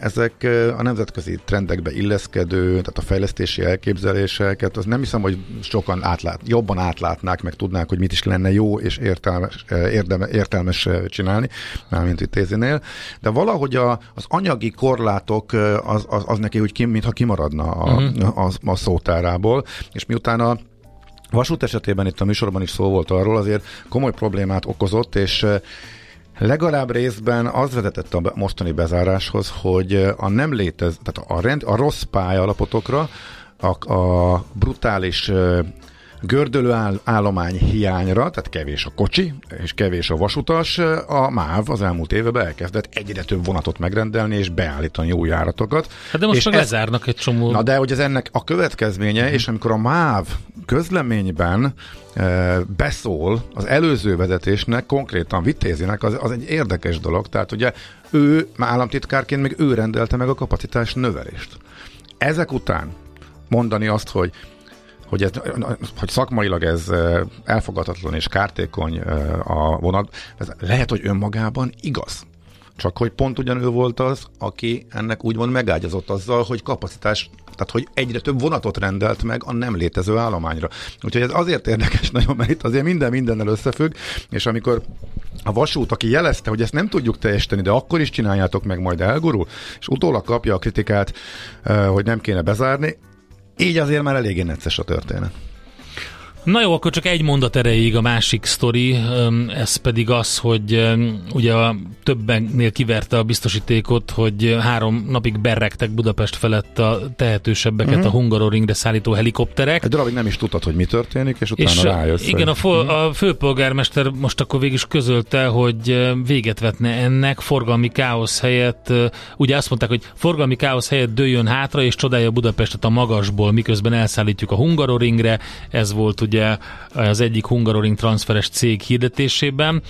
ezek a nemzetközi trendekbe illeszkedő, tehát a fejlesztési elképzeléseket, az nem hiszem, hogy sokan átlát, jobban átlátnák, meg tudnák, hogy mit is lenne jó és értelmes, érdeme, értelmes csinálni, mármint itt Tézinél, de valahogy a, az anyagi korlátok az, az, az neki úgy ki, mintha kimaradna a, uh-huh. a, a szótárából, és miután a vasút esetében itt a műsorban is szó volt arról, azért komoly problémát okozott, és Legalább részben az vezetett a mostani bezáráshoz, hogy a nem létez, tehát a, rend, a rossz pályalapotokra, a, a brutális gördölő áll, állomány hiányra, tehát kevés a kocsi, és kevés a vasutas, a MÁV az elmúlt évben elkezdett egyre több vonatot megrendelni, és beállítani új járatokat. Hát de most és meg ez, lezárnak egy csomó. Na de hogy ez ennek a következménye, uh-huh. és amikor a MÁV közleményben e, beszól az előző vezetésnek, konkrétan Vitézinek, az, az egy érdekes dolog, tehát ugye ő államtitkárként még ő rendelte meg a kapacitás növelést. Ezek után mondani azt, hogy hogy, ez, hogy szakmailag ez elfogadhatatlan és kártékony a vonat, ez lehet, hogy önmagában igaz. Csak hogy pont ugyanő volt az, aki ennek úgymond megágyazott azzal, hogy kapacitás, tehát hogy egyre több vonatot rendelt meg a nem létező állományra. Úgyhogy ez azért érdekes nagyon, mert itt azért minden mindennel összefügg, és amikor a vasút, aki jelezte, hogy ezt nem tudjuk teljesíteni, de akkor is csináljátok meg, majd elgurul, és utólag kapja a kritikát, hogy nem kéne bezárni, így azért már eléggé necces a történet. Na jó, akkor csak egy mondat erejéig a másik sztori, ez pedig az, hogy ugye a többennél kiverte a biztosítékot, hogy három napig berregtek Budapest felett a tehetősebbeket uh-huh. a Hungaroringre szállító helikopterek. Egy darabig nem is tudtad, hogy mi történik, és utána és rájössz. Igen, a, fo- a főpolgármester most akkor végig is közölte, hogy véget vetne ennek, forgalmi káosz helyett, ugye azt mondták, hogy forgalmi káosz helyett dőjön hátra, és csodálja Budapestet a magasból, miközben elszállítjuk a Hungaroringre, ez volt ugye ugye az egyik Hungaroring transferes cég hirdetésében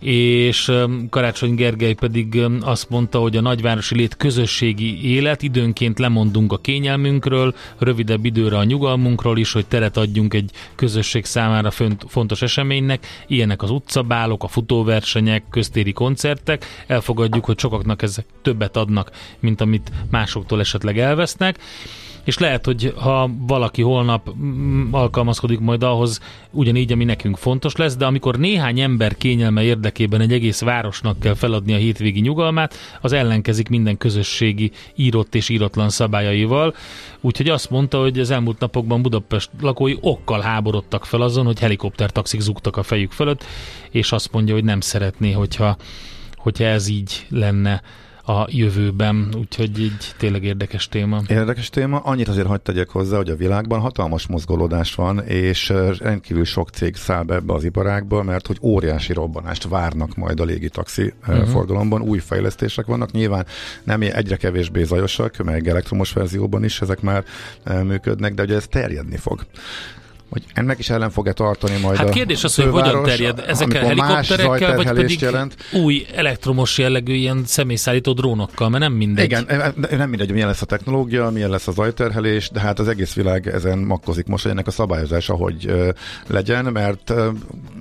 és Karácsony Gergely pedig azt mondta, hogy a nagyvárosi lét közösségi élet, időnként lemondunk a kényelmünkről, rövidebb időre a nyugalmunkról is, hogy teret adjunk egy közösség számára fontos eseménynek, ilyenek az utcabálok, a futóversenyek, köztéri koncertek, elfogadjuk, hogy sokaknak ezek többet adnak, mint amit másoktól esetleg elvesznek, és lehet, hogy ha valaki holnap alkalmazkodik majd ahhoz, ugyanígy, ami nekünk fontos lesz, de amikor néhány ember kényelme érdekében egy egész városnak kell feladni a hétvégi nyugalmát, az ellenkezik minden közösségi írott és íratlan szabályaival. Úgyhogy azt mondta, hogy az elmúlt napokban Budapest lakói okkal háborodtak fel azon, hogy helikoptertaxik zugtak a fejük fölött, és azt mondja, hogy nem szeretné, hogyha, hogyha ez így lenne a jövőben, úgyhogy így tényleg érdekes téma. Érdekes téma, annyit azért hagyd tegyek hozzá, hogy a világban hatalmas mozgolódás van, és rendkívül sok cég száll be ebbe az iparágba, mert hogy óriási robbanást várnak majd a légitaxi uh-huh. forgalomban, új fejlesztések vannak, nyilván nem egyre kevésbé zajosak, meg elektromos verzióban is ezek már működnek, de ugye ez terjedni fog hogy ennek is ellen fog-e tartani majd Hát kérdés az, hogy hogyan terjed ezekkel helikopterekkel, vagy pedig jelent. új elektromos jellegű ilyen személyszállító drónokkal, mert nem mindegy. Igen, nem mindegy, milyen lesz a technológia, milyen lesz a zajterhelés, de hát az egész világ ezen makkozik most, hogy ennek a szabályozása hogy legyen, mert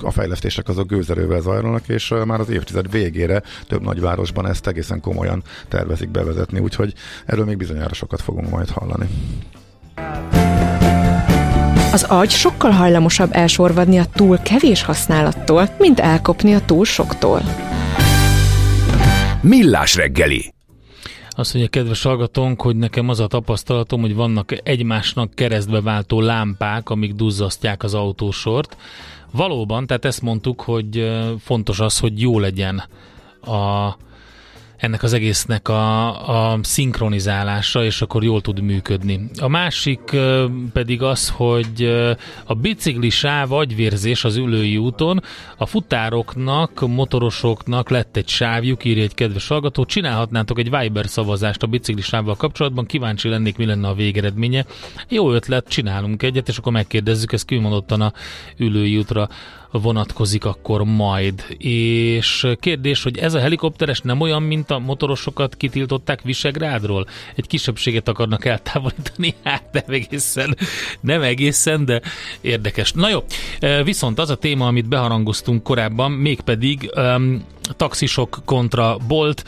a fejlesztések azok gőzerővel zajlanak, és már az évtized végére több nagyvárosban ezt egészen komolyan tervezik bevezetni, úgyhogy erről még bizonyára sokat fogunk majd hallani. Az agy sokkal hajlamosabb elsorvadni a túl kevés használattól, mint elkopni a túl soktól. Millás reggeli azt mondja, kedves hallgatónk, hogy nekem az a tapasztalatom, hogy vannak egymásnak keresztbe váltó lámpák, amik duzzasztják az autósort. Valóban, tehát ezt mondtuk, hogy fontos az, hogy jó legyen a ennek az egésznek a, a szinkronizálása, és akkor jól tud működni. A másik pedig az, hogy a bicikli sáv agyvérzés az ülői úton, a futároknak, motorosoknak lett egy sávjuk, írja egy kedves hallgató, csinálhatnátok egy Viber szavazást a bicikli sávval kapcsolatban, kíváncsi lennék, mi lenne a végeredménye. Jó ötlet, csinálunk egyet, és akkor megkérdezzük, ezt kimondottan a ülői útra vonatkozik akkor majd. És kérdés, hogy ez a helikopteres nem olyan, mint a motorosokat kitiltották Visegrádról? Egy kisebbséget akarnak eltávolítani? Hát nem egészen, nem egészen, de érdekes. Na jó, e, viszont az a téma, amit beharangoztunk korábban, mégpedig um, taxisok kontra bolt,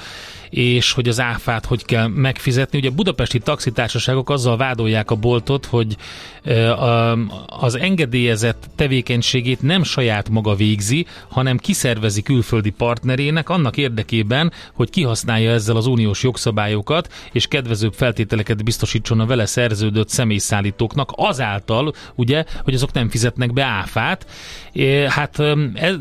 és hogy az áfát hogy kell megfizetni. Ugye budapesti taxitársaságok azzal vádolják a boltot, hogy az engedélyezett tevékenységét nem saját maga végzi, hanem kiszervezi külföldi partnerének annak érdekében, hogy kihasználja ezzel az uniós jogszabályokat, és kedvezőbb feltételeket biztosítson a vele szerződött személyszállítóknak azáltal, ugye, hogy azok nem fizetnek be áfát. Hát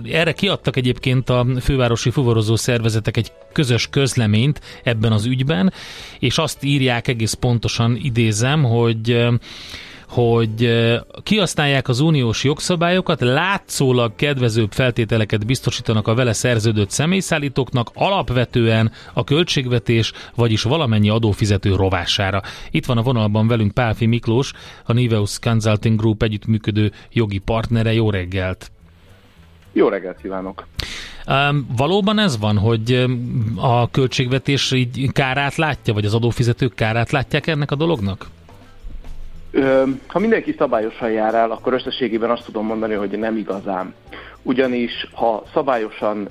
erre kiadtak egyébként a fővárosi fuvarozó szervezetek egy közös közleményt ebben az ügyben, és azt írják egész pontosan, idézem, hogy hogy kihasználják az uniós jogszabályokat, látszólag kedvezőbb feltételeket biztosítanak a vele szerződött személyszállítóknak, alapvetően a költségvetés, vagyis valamennyi adófizető rovására. Itt van a vonalban velünk Pálfi Miklós, a Niveus Consulting Group együttműködő jogi partnere. Jó reggelt! Jó reggelt kívánok! Valóban ez van, hogy a költségvetés így kárát látja, vagy az adófizetők kárát látják ennek a dolognak? Ha mindenki szabályosan jár el, akkor összességében azt tudom mondani, hogy nem igazán. Ugyanis ha szabályosan,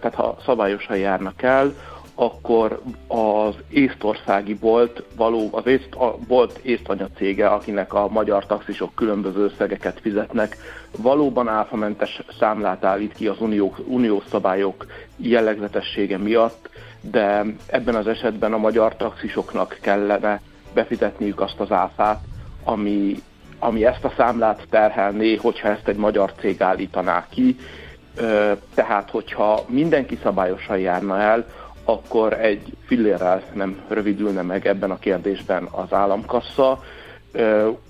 tehát ha szabályosan járnak el, akkor az észtországi bolt, való, az észt, a bolt észtanya cége, akinek a magyar taxisok különböző összegeket fizetnek, valóban áfamentes számlát állít ki az unió, uniós szabályok jellegzetessége miatt, de ebben az esetben a magyar taxisoknak kellene befizetniük azt az áfát, ami ami ezt a számlát terhelné, hogyha ezt egy magyar cég állítaná ki. Tehát, hogyha mindenki szabályosan járna el, akkor egy fillérrel nem rövidülne meg ebben a kérdésben az államkassa.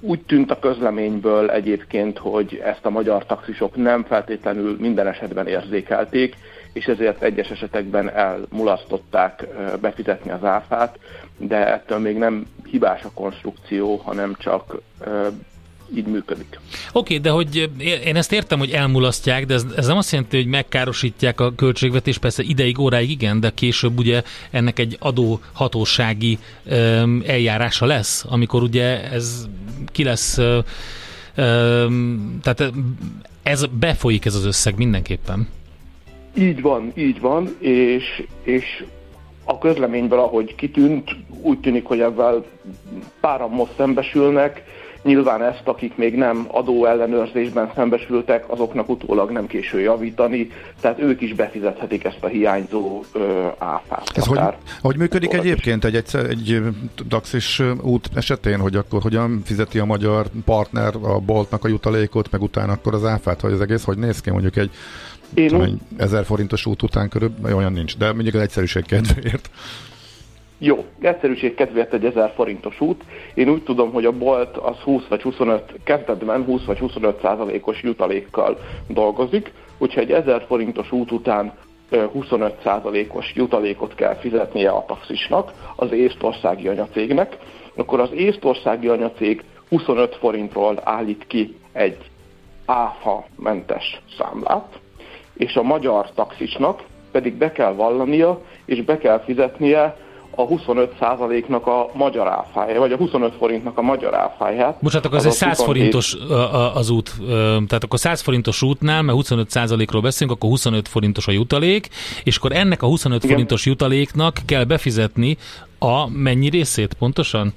Úgy tűnt a közleményből egyébként, hogy ezt a magyar taxisok nem feltétlenül minden esetben érzékelték, és ezért egyes esetekben elmulasztották befizetni az áfát, de ettől még nem hibás a konstrukció, hanem csak így működik. Oké, okay, de hogy én ezt értem, hogy elmulasztják, de ez, ez nem azt jelenti, hogy megkárosítják a költségvetést, persze ideig, óráig igen, de később ugye ennek egy adóhatósági um, eljárása lesz, amikor ugye ez ki lesz, um, tehát ez befolyik ez az összeg mindenképpen. Így van, így van, és, és a közleményből, ahogy kitűnt, úgy tűnik, hogy ezzel páran most szembesülnek, Nyilván ezt, akik még nem adóellenőrzésben szembesültek, azoknak utólag nem késő javítani, tehát ők is befizethetik ezt a hiányzó ö, áfát. Ez hogy, hogy működik egyébként egy, egy, egy taxis út esetén, hogy akkor hogyan fizeti a magyar partner a boltnak a jutalékot, meg utána akkor az áfát, hogy az egész hogy néz ki mondjuk egy én tudom, úgy... 1000 forintos út után körülbelül olyan nincs, de mondjuk az egyszerűség kedvéért. Jó, egyszerűség kedvéért egy 1000 forintos út. Én úgy tudom, hogy a bolt az 20 vagy 25, kezdetben 20 vagy 25 százalékos jutalékkal dolgozik, hogyha egy 1000 forintos út után 25 százalékos jutalékot kell fizetnie a taxisnak, az észtországi anyacégnek, akkor az észtországi anyacég 25 forintról állít ki egy áfa mentes számlát, és a magyar taxisnak pedig be kell vallania, és be kell fizetnie a 25%-nak a magyar áfája, vagy a 25 forintnak a magyar áfáját. Bocsánat, akkor ez egy 100 forintos az út, tehát akkor 100 forintos útnál, mert 25%-ról beszélünk, akkor 25 forintos a jutalék, és akkor ennek a 25 Igen. forintos jutaléknak kell befizetni a mennyi részét pontosan?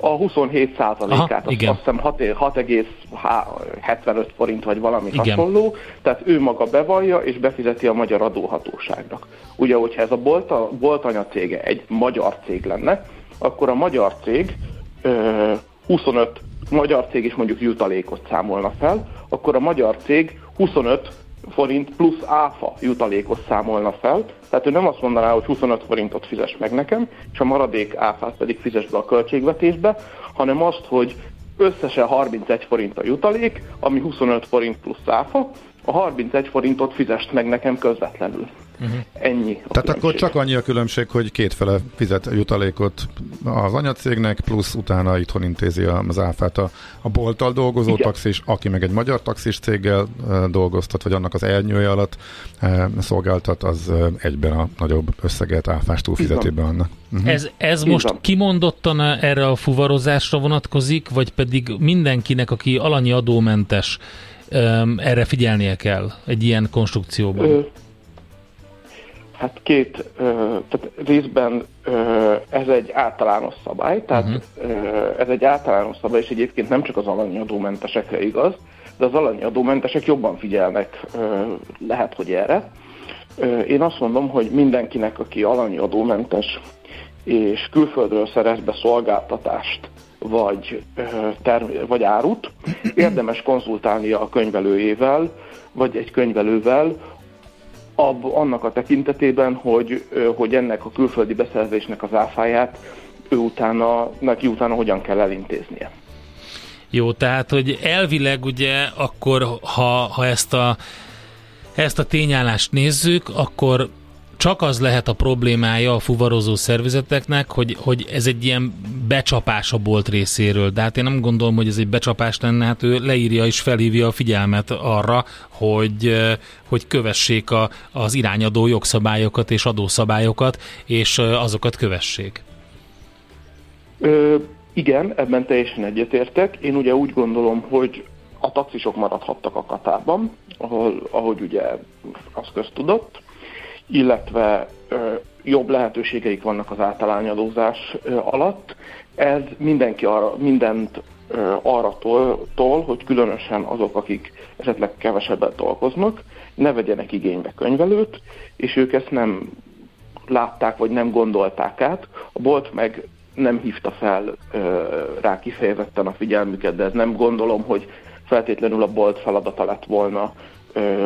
A 27 százalékát, azt, azt hiszem 6,75 forint vagy valami Igen. hasonló, tehát ő maga bevallja és befizeti a magyar adóhatóságnak. Ugye, hogyha ez a bolt, a bolt anyacége egy magyar cég lenne, akkor a magyar cég ö, 25 magyar cég is mondjuk jutalékot számolna fel, akkor a magyar cég 25 forint plusz áfa jutalékot számolna fel, tehát ő nem azt mondaná, hogy 25 forintot fizes meg nekem, és a maradék áfát pedig fizes be a költségvetésbe, hanem azt, hogy összesen 31 forint a jutalék, ami 25 forint plusz áfa, a 31 forintot fizest meg nekem közvetlenül. Uh-huh. Ennyi. Tehát különbség. akkor csak annyi a különbség, hogy kétfele fizet jutalékot az anyacégnek, plusz utána itthon intézi az áfát a, a bolttal dolgozó Igen. taxis, aki meg egy magyar taxis céggel dolgoztat, vagy annak az elnyője alatt e, szolgáltat, az egyben a nagyobb összeget áfás túlfizeti be annak. Uh-huh. Ez, ez most kimondottan erre a fuvarozásra vonatkozik, vagy pedig mindenkinek, aki alanyi adómentes, erre figyelnie kell egy ilyen konstrukcióban? Ö, hát két, ö, tehát részben ö, ez egy általános szabály, tehát uh-huh. ö, ez egy általános szabály, és egyébként nem csak az alanyadómentesekre igaz, de az alanyadómentesek jobban figyelnek, ö, lehet, hogy erre. Ö, én azt mondom, hogy mindenkinek, aki alanyadómentes, és külföldről szerez be szolgáltatást, vagy, term- vagy árut, érdemes konzultálnia a könyvelőjével, vagy egy könyvelővel, ab, annak a tekintetében, hogy, hogy ennek a külföldi beszerzésnek az áfáját ő utána, neki utána hogyan kell elintéznie. Jó, tehát, hogy elvileg ugye akkor, ha, ha ezt a ezt a tényállást nézzük, akkor csak az lehet a problémája a fuvarozó szervezeteknek, hogy, hogy ez egy ilyen becsapás a bolt részéről. De hát én nem gondolom, hogy ez egy becsapás lenne, hát ő leírja és felhívja a figyelmet arra, hogy, hogy kövessék a, az irányadó jogszabályokat és adószabályokat, és azokat kövessék. Ö, igen, ebben teljesen egyetértek. Én ugye úgy gondolom, hogy a taxisok maradhattak a Katában, ahol, ahogy ugye az köztudott, illetve jobb lehetőségeik vannak az általányadózás alatt. Ez mindenki arra, mindent arra tol, tol, hogy különösen azok, akik esetleg kevesebbet dolgoznak, ne vegyenek igénybe könyvelőt, és ők ezt nem látták, vagy nem gondolták át. A bolt meg nem hívta fel rá kifejezetten a figyelmüket, de ez nem gondolom, hogy feltétlenül a bolt feladata lett volna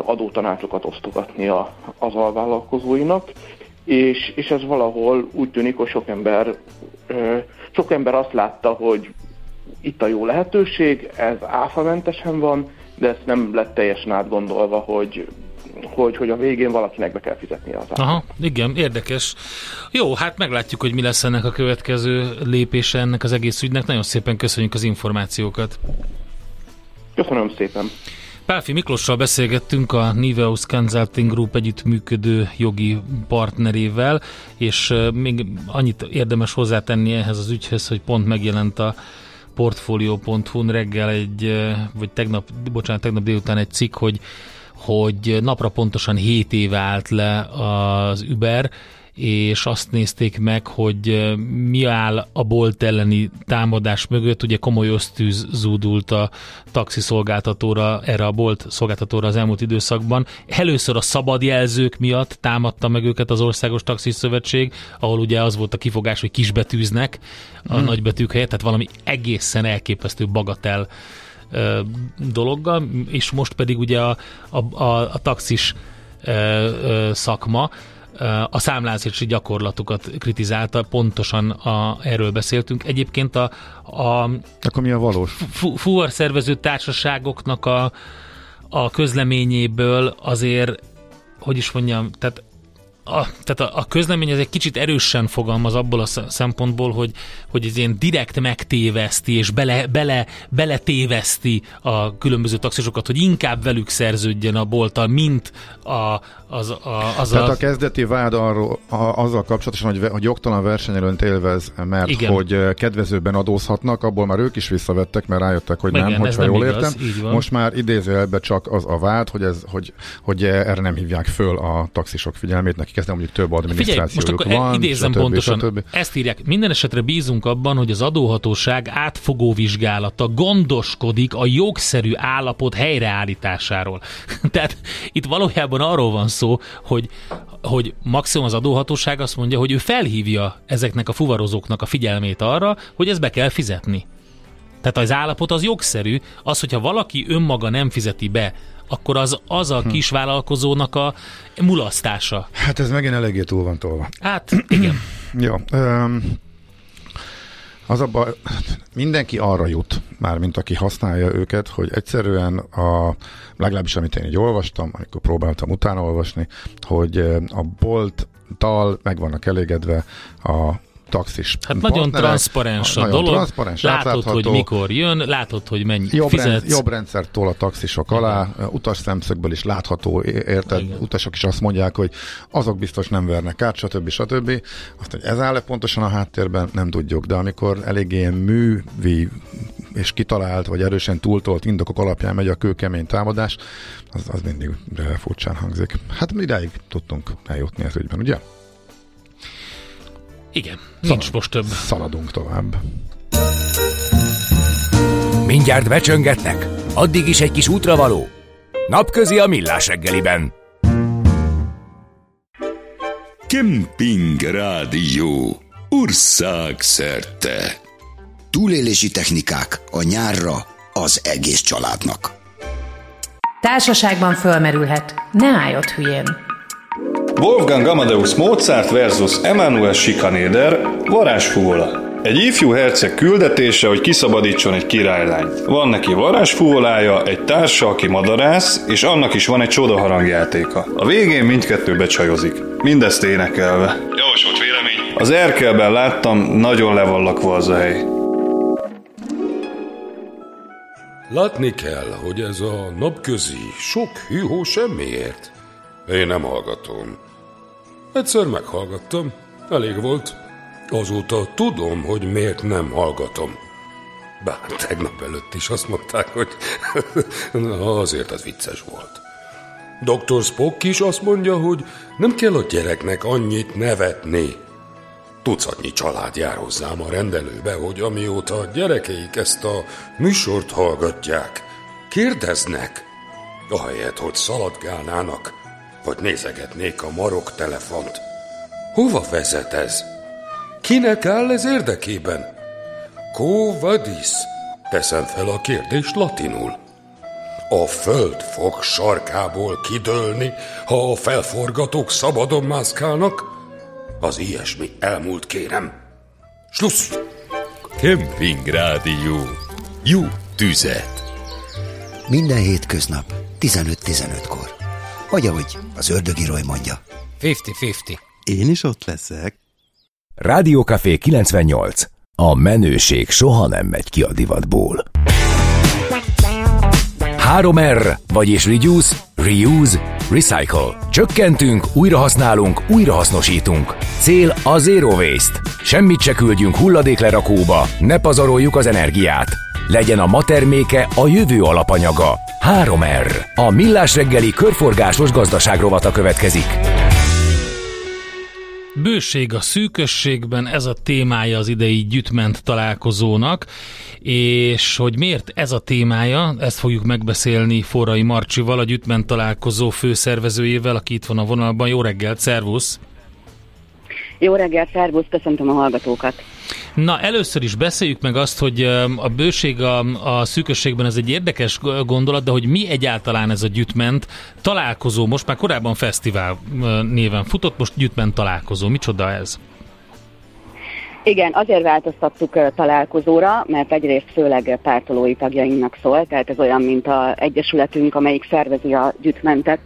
adótanácsokat osztogatni az alvállalkozóinak, és, és ez valahol úgy tűnik, hogy sok ember, sok ember azt látta, hogy itt a jó lehetőség, ez áfamentesen van, de ezt nem lett teljesen átgondolva, hogy hogy, hogy a végén valakinek be kell fizetnie az Aha, igen, érdekes. Jó, hát meglátjuk, hogy mi lesz ennek a következő lépése ennek az egész ügynek. Nagyon szépen köszönjük az információkat. Köszönöm szépen. Pálfi Miklossal beszélgettünk a Niveus Consulting Group együttműködő jogi partnerével, és még annyit érdemes hozzátenni ehhez az ügyhez, hogy pont megjelent a portfolio.hu reggel egy, vagy tegnap, bocsánat, tegnap délután egy cikk, hogy hogy napra pontosan 7 éve állt le az Uber, és azt nézték meg, hogy mi áll a bolt elleni támadás mögött. Ugye komoly ösztűz zúdult a taxi szolgáltatóra, erre a bolt szolgáltatóra az elmúlt időszakban. Először a szabad jelzők miatt támadta meg őket az Országos Taxi Szövetség, ahol ugye az volt a kifogás, hogy kisbetűznek a hmm. nagybetűk helyett, tehát valami egészen elképesztő bagatel dologgal, és most pedig ugye a, a, a, a taxis szakma a számlázási gyakorlatukat kritizálta, pontosan a, erről beszéltünk. Egyébként a, a Akkor mi a valós? Fuvar szervező társaságoknak a, a közleményéből azért, hogy is mondjam, tehát a, tehát a, a közlemény az egy kicsit erősen fogalmaz abból a szempontból, hogy, hogy ez ilyen direkt megtéveszti, és bele, bele, bele téveszti a különböző taxisokat, hogy inkább velük szerződjen a bolttal, mint a, az, a, az Tehát a, a kezdeti vád arról, a, azzal kapcsolatosan, hogy, hogy jogtalan versenyelőnt élvez, mert Igen. hogy kedvezőben adózhatnak, abból már ők is visszavettek, mert rájöttek, hogy Igen, nem, hogyha nem jól igaz, értem. Most már idézőjelben csak az a vád, hogy, ez, hogy, hogy erre nem hívják föl a taxisok figyelmét, nekik nem mondjuk több adminisztrációjuk Figyelj, most akkor van, idézem stb. pontosan, stb. ezt írják, minden esetre bízunk abban, hogy az adóhatóság átfogó vizsgálata gondoskodik a jogszerű állapot helyreállításáról. Tehát itt valójában arról van szó, szó, hogy, hogy maximum az adóhatóság azt mondja, hogy ő felhívja ezeknek a fuvarozóknak a figyelmét arra, hogy ezt be kell fizetni. Tehát az állapot az jogszerű, az, hogyha valaki önmaga nem fizeti be, akkor az, az a hm. kisvállalkozónak a mulasztása. Hát ez megint eléggé túl van tolva. Hát, igen. Jó. Um, az a baj, mindenki arra jut, már mint aki használja őket, hogy egyszerűen a, legalábbis amit én így olvastam, amikor próbáltam utána olvasni, hogy a bolttal meg vannak elégedve a taxis Hát nagyon transzparens a nagyon dolog, transzparens, látod, hogy mikor jön, látod, hogy mennyi jobb fizetsz. Rend, jobb rendszert tol a taxisok Igen. alá, utas szemszögből is látható, érted? Igen. Utasok is azt mondják, hogy azok biztos nem vernek át, stb. stb. Azt, hogy ez áll-e pontosan a háttérben, nem tudjuk, de amikor eléggé művi és kitalált, vagy erősen túltolt indokok alapján megy a kőkemény támadás, az, az mindig furcsán hangzik. Hát idáig tudtunk eljutni ez ügyben, ugye? Igen, nincs Szalad, most több. Szaladunk tovább. Mindjárt becsöngetnek? Addig is egy kis útravaló? Napközi a millás reggeliben. Kemping Rádió szerte. Túlélési technikák a nyárra az egész családnak. Társaságban fölmerülhet. Ne állj ott hülyén. Wolfgang Amadeus Mozart versus Emanuel Schikaneder varázsfúvola. Egy ifjú herceg küldetése, hogy kiszabadítson egy királylányt. Van neki varázsfúvolája, egy társa, aki madarász, és annak is van egy csoda harangjátéka. A végén mindkettő becsajozik. Mindezt énekelve. Javasolt vélemény. Az Erkelben láttam, nagyon le van lakva az a hely. Látni kell, hogy ez a napközi sok hűhó semmiért. Én nem hallgatom. Egyszer meghallgattam, elég volt. Azóta tudom, hogy miért nem hallgatom. Bár tegnap előtt is azt mondták, hogy na, azért az vicces volt. Dr. Spock is azt mondja, hogy nem kell a gyereknek annyit nevetni. Tucatnyi család jár hozzám a rendelőbe, hogy amióta a gyerekeik ezt a műsort hallgatják, kérdeznek, ahelyett, hogy szaladgálnának, vagy nézegetnék a marok telefont. Hova vezet ez? Kinek áll ez érdekében? Quo vadis? Teszem fel a kérdést latinul. A föld fog sarkából kidőlni, ha a felforgatók szabadon mászkálnak? Az ilyesmi elmúlt, kérem. Slussz! Kemping Rádió. Jó tüzet! Minden hétköznap 15-15-kor. Vagy ahogy az ördögiroly mondja. 50-50. Én is ott leszek. Rádiókafé 98. A menőség soha nem megy ki a divatból. 3R, vagyis Reduce, Reuse, Recycle. Csökkentünk, újrahasználunk, újrahasznosítunk. Cél a Zero Waste. Semmit se küldjünk hulladéklerakóba, ne pazaroljuk az energiát. Legyen a ma terméke a jövő alapanyaga. 3R. A Millás reggeli körforgásos gazdaság rovata következik. Bőség a szűkösségben, ez a témája az idei gyütment találkozónak, és hogy miért ez a témája, ezt fogjuk megbeszélni Forrai Marcsival, a gyütment találkozó főszervezőjével, aki itt van a vonalban. Jó reggelt, szervusz! Jó reggelt, szervusz, köszöntöm a hallgatókat! Na, először is beszéljük meg azt, hogy a bőség a, a szűkösségben ez egy érdekes gondolat, de hogy mi egyáltalán ez a gyütment találkozó, most már korábban fesztivál néven futott, most gyütment találkozó. Micsoda ez? Igen, azért változtattuk találkozóra, mert egyrészt főleg pártolói tagjainknak szól, tehát ez olyan, mint a egyesületünk, amelyik szervezi a gyütmentet,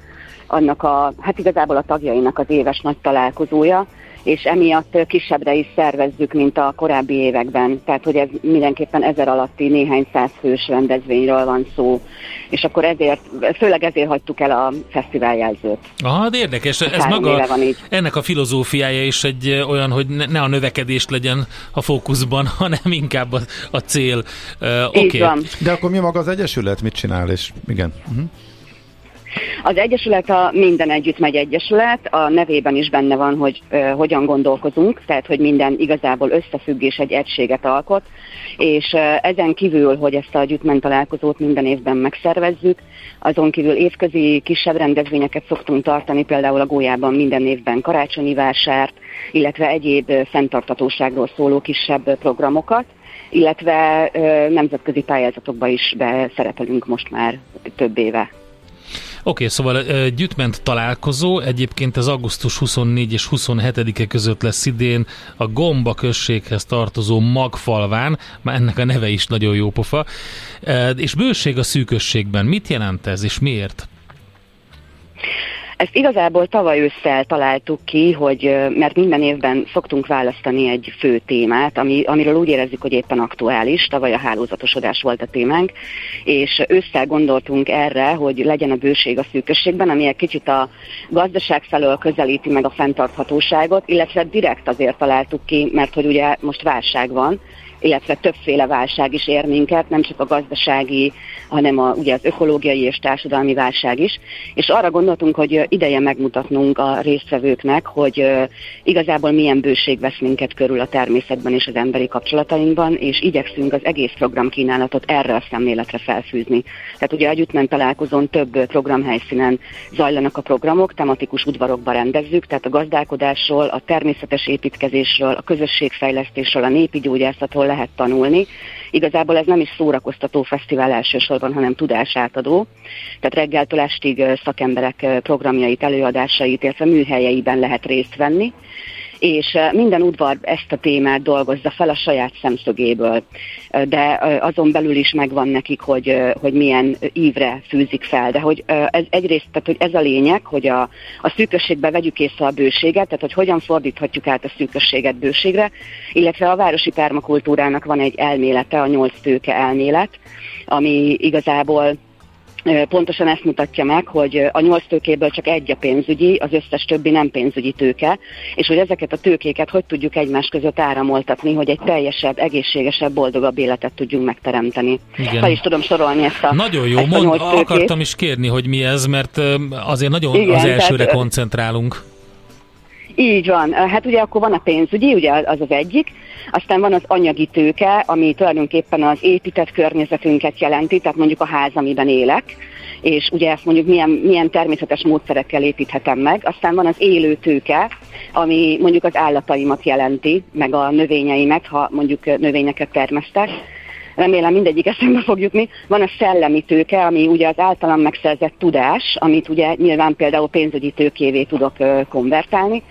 annak a, hát igazából a tagjainak az éves nagy találkozója, és emiatt kisebbre is szervezzük, mint a korábbi években. Tehát, hogy ez mindenképpen ezer alatti néhány száz fős rendezvényről van szó. És akkor ezért, főleg ezért hagytuk el a fesztiváljelzőt. Aha, de érdekes. Ez maga, van így. ennek a filozófiája is egy olyan, hogy ne a növekedés legyen a fókuszban, hanem inkább a, a cél. Uh, Oké. Okay. De akkor mi maga az Egyesület mit csinál? És igen. Uh-huh. Az Egyesület a Minden Együtt Megy Egyesület, a nevében is benne van, hogy uh, hogyan gondolkozunk, tehát hogy minden igazából összefüggés egy egységet alkot, és uh, ezen kívül, hogy ezt a gyűjtment találkozót minden évben megszervezzük, azon kívül évközi kisebb rendezvényeket szoktunk tartani, például a Gólyában minden évben karácsonyi vásárt, illetve egyéb fenntartatóságról szóló kisebb programokat, illetve ö, nemzetközi pályázatokba is beszerepelünk most már több éve. Okay, szóval gyűjtment találkozó, egyébként ez augusztus 24 és 27-e között lesz idén a Gomba községhez tartozó Magfalván, már ennek a neve is nagyon jó pofa, és bőség a szűkösségben. Mit jelent ez, és miért? Ezt igazából tavaly ősszel találtuk ki, hogy mert minden évben szoktunk választani egy fő témát, ami, amiről úgy érezzük, hogy éppen aktuális, tavaly a hálózatosodás volt a témánk, és ősszel gondoltunk erre, hogy legyen a bőség a szűkösségben, ami egy kicsit a gazdaság felől közelíti meg a fenntarthatóságot, illetve direkt azért találtuk ki, mert hogy ugye most válság van, illetve többféle válság is ér minket, nem csak a gazdasági, hanem a, ugye az ökológiai és társadalmi válság is. És arra gondoltunk, hogy ideje megmutatnunk a résztvevőknek, hogy igazából milyen bőség vesz minket körül a természetben és az emberi kapcsolatainkban, és igyekszünk az egész programkínálatot erre a szemléletre felfűzni. Tehát ugye együttment találkozón több programhelyszínen zajlanak a programok, tematikus udvarokba rendezzük, tehát a gazdálkodásról, a természetes építkezésről, a közösségfejlesztésről, a népi gyógyászatról lehet tanulni. Igazából ez nem is szórakoztató fesztivál elsősorban, hanem tudásátadó. Tehát reggeltől estig szakemberek programjait, előadásait, illetve műhelyeiben lehet részt venni és minden udvar ezt a témát dolgozza fel a saját szemszögéből, de azon belül is megvan nekik, hogy, hogy milyen ívre fűzik fel, de hogy ez egyrészt, tehát hogy ez a lényeg, hogy a, a szűkösségbe vegyük észre a bőséget, tehát hogy hogyan fordíthatjuk át a szűkösséget bőségre, illetve a városi permakultúrának van egy elmélete, a nyolc tőke elmélet, ami igazából pontosan ezt mutatja meg, hogy a nyolc tőkéből csak egy a pénzügyi, az összes többi nem pénzügyi tőke, és hogy ezeket a tőkéket hogy tudjuk egymás között áramoltatni, hogy egy teljesebb, egészségesebb, boldogabb életet tudjunk megteremteni. Igen. Ha is tudom sorolni ezt a Nagyon jó, mond, akartam is kérni, hogy mi ez, mert azért nagyon Igen, az elsőre tehát, koncentrálunk. Így van. Hát ugye akkor van a pénzügyi, ugye az az egyik, aztán van az anyagi tőke, ami tulajdonképpen az épített környezetünket jelenti, tehát mondjuk a ház, amiben élek, és ugye ezt mondjuk milyen, milyen természetes módszerekkel építhetem meg. Aztán van az élő tőke, ami mondjuk az állataimat jelenti, meg a növényeimet, ha mondjuk növényeket termesztek. Remélem mindegyik eszembe fog jutni. Van a szellemi tőke, ami ugye az általam megszerzett tudás, amit ugye nyilván például pénzügyi tőkévé tudok konvertálni.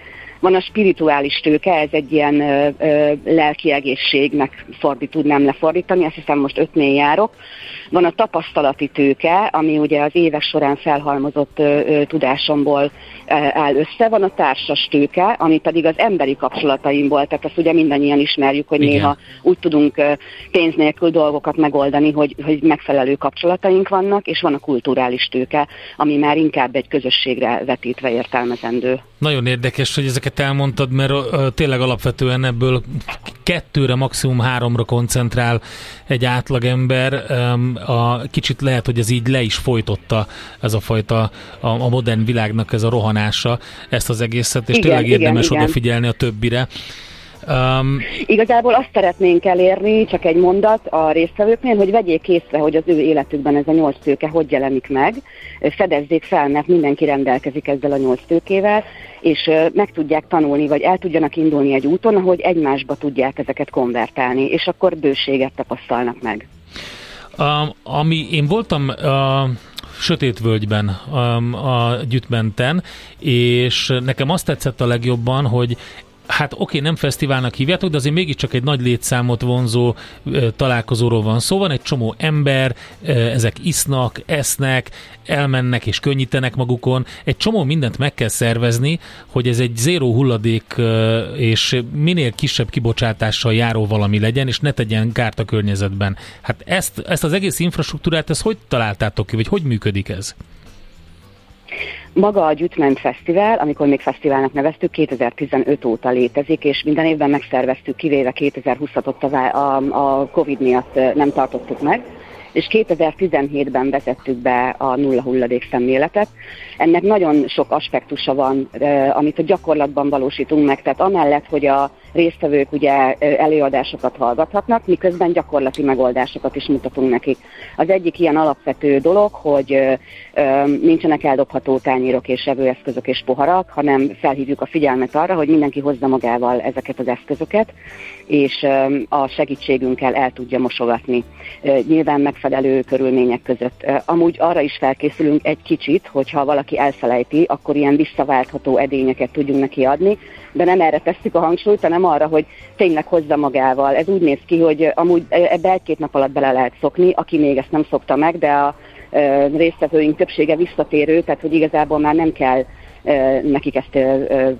Van a spirituális tőke, ez egy ilyen ö, ö, lelki egészségnek fordít, tudnám lefordítani, azt hiszem most ötnél járok. Van a tapasztalati tőke, ami ugye az évek során felhalmozott ö, ö, tudásomból áll össze, van a társas tőke, ami pedig az emberi kapcsolataimból, tehát azt ugye mindannyian ismerjük, hogy Igen. néha úgy tudunk pénz nélkül dolgokat megoldani, hogy, hogy megfelelő kapcsolataink vannak, és van a kulturális tőke, ami már inkább egy közösségre vetítve értelmezendő. Nagyon érdekes, hogy ezeket elmondtad, mert uh, tényleg alapvetően ebből kettőre, maximum háromra koncentrál egy átlagember. A, kicsit lehet, hogy ez így le is folytotta ez a fajta a, a modern világnak ez a rohanása, ezt az egészet, és igen, tényleg érdemes igen, odafigyelni a többire. Um, Igazából azt szeretnénk elérni, csak egy mondat a résztvevőknél, hogy vegyék észre, hogy az ő életükben ez a nyolc tőke hogy jelenik meg, fedezzék fel, mert mindenki rendelkezik ezzel a nyolc tőkével, és meg tudják tanulni, vagy el tudjanak indulni egy úton, ahogy egymásba tudják ezeket konvertálni, és akkor bőséget tapasztalnak meg. Um, ami én voltam uh, Sötétvölgyben, a Gyütmenten, és nekem azt tetszett a legjobban, hogy hát oké, nem fesztiválnak hívjátok, de azért mégiscsak egy nagy létszámot vonzó ö, találkozóról van szó. Van egy csomó ember, ezek isznak, esznek, elmennek és könnyítenek magukon. Egy csomó mindent meg kell szervezni, hogy ez egy zéró hulladék és minél kisebb kibocsátással járó valami legyen, és ne tegyen kárt a környezetben. Hát ezt, ezt az egész infrastruktúrát, ezt hogy találtátok ki, vagy hogy működik ez? Maga a Gyütment Fesztivál, amikor még fesztiválnak neveztük, 2015 óta létezik, és minden évben megszerveztük, kivéve 2020-at a, a, a Covid miatt nem tartottuk meg és 2017-ben vezettük be a nulla hulladék szemléletet. Ennek nagyon sok aspektusa van, amit a gyakorlatban valósítunk meg, tehát amellett, hogy a résztvevők ugye előadásokat hallgathatnak, miközben gyakorlati megoldásokat is mutatunk nekik. Az egyik ilyen alapvető dolog, hogy nincsenek eldobható tányérok és evőeszközök és poharak, hanem felhívjuk a figyelmet arra, hogy mindenki hozza magával ezeket az eszközöket, és a segítségünkkel el tudja mosogatni. Nyilván megfelelő körülmények között. Amúgy arra is felkészülünk egy kicsit, hogyha valaki elfelejti, akkor ilyen visszaváltható edényeket tudjunk neki adni, de nem erre tesszük a hangsúlyt, hanem arra, hogy tényleg hozza magával. Ez úgy néz ki, hogy amúgy ebbe egy-két nap alatt bele lehet szokni, aki még ezt nem szokta meg, de a résztvevőink többsége visszatérő, tehát hogy igazából már nem kell nekik ezt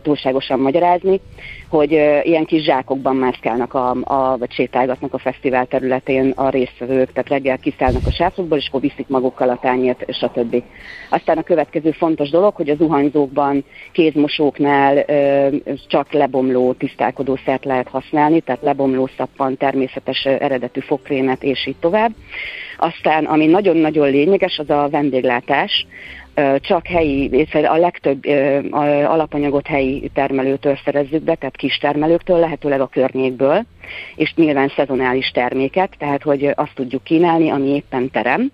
túlságosan magyarázni, hogy ilyen kis zsákokban mászkálnak, a, a, vagy sétálgatnak a fesztivál területén a résztvevők, tehát reggel kiszállnak a sáfokból, és akkor viszik magukkal a tányért, stb. Aztán a következő fontos dolog, hogy a zuhanyzókban, kézmosóknál csak lebomló tisztálkodószert lehet használni, tehát lebomló szappan, természetes eredetű fogkrémet, és így tovább. Aztán, ami nagyon-nagyon lényeges, az a vendéglátás, csak helyi, a legtöbb alapanyagot helyi termelőtől szerezzük be, tehát kis termelőktől, lehetőleg a környékből, és nyilván szezonális terméket, tehát hogy azt tudjuk kínálni, ami éppen terem.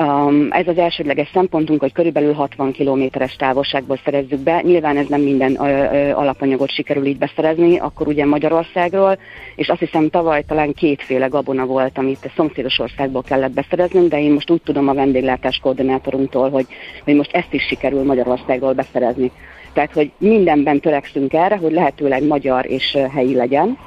Um, ez az elsődleges szempontunk, hogy körülbelül 60 kilométeres távolságból szerezzük be. Nyilván ez nem minden ö, ö, alapanyagot sikerül így beszerezni, akkor ugye Magyarországról, és azt hiszem tavaly talán kétféle gabona volt, amit a szomszédos országból kellett beszereznünk, de én most úgy tudom a vendéglátás koordinátorunktól, hogy, hogy most ezt is sikerül Magyarországról beszerezni. Tehát, hogy mindenben törekszünk erre, hogy lehetőleg magyar és helyi legyen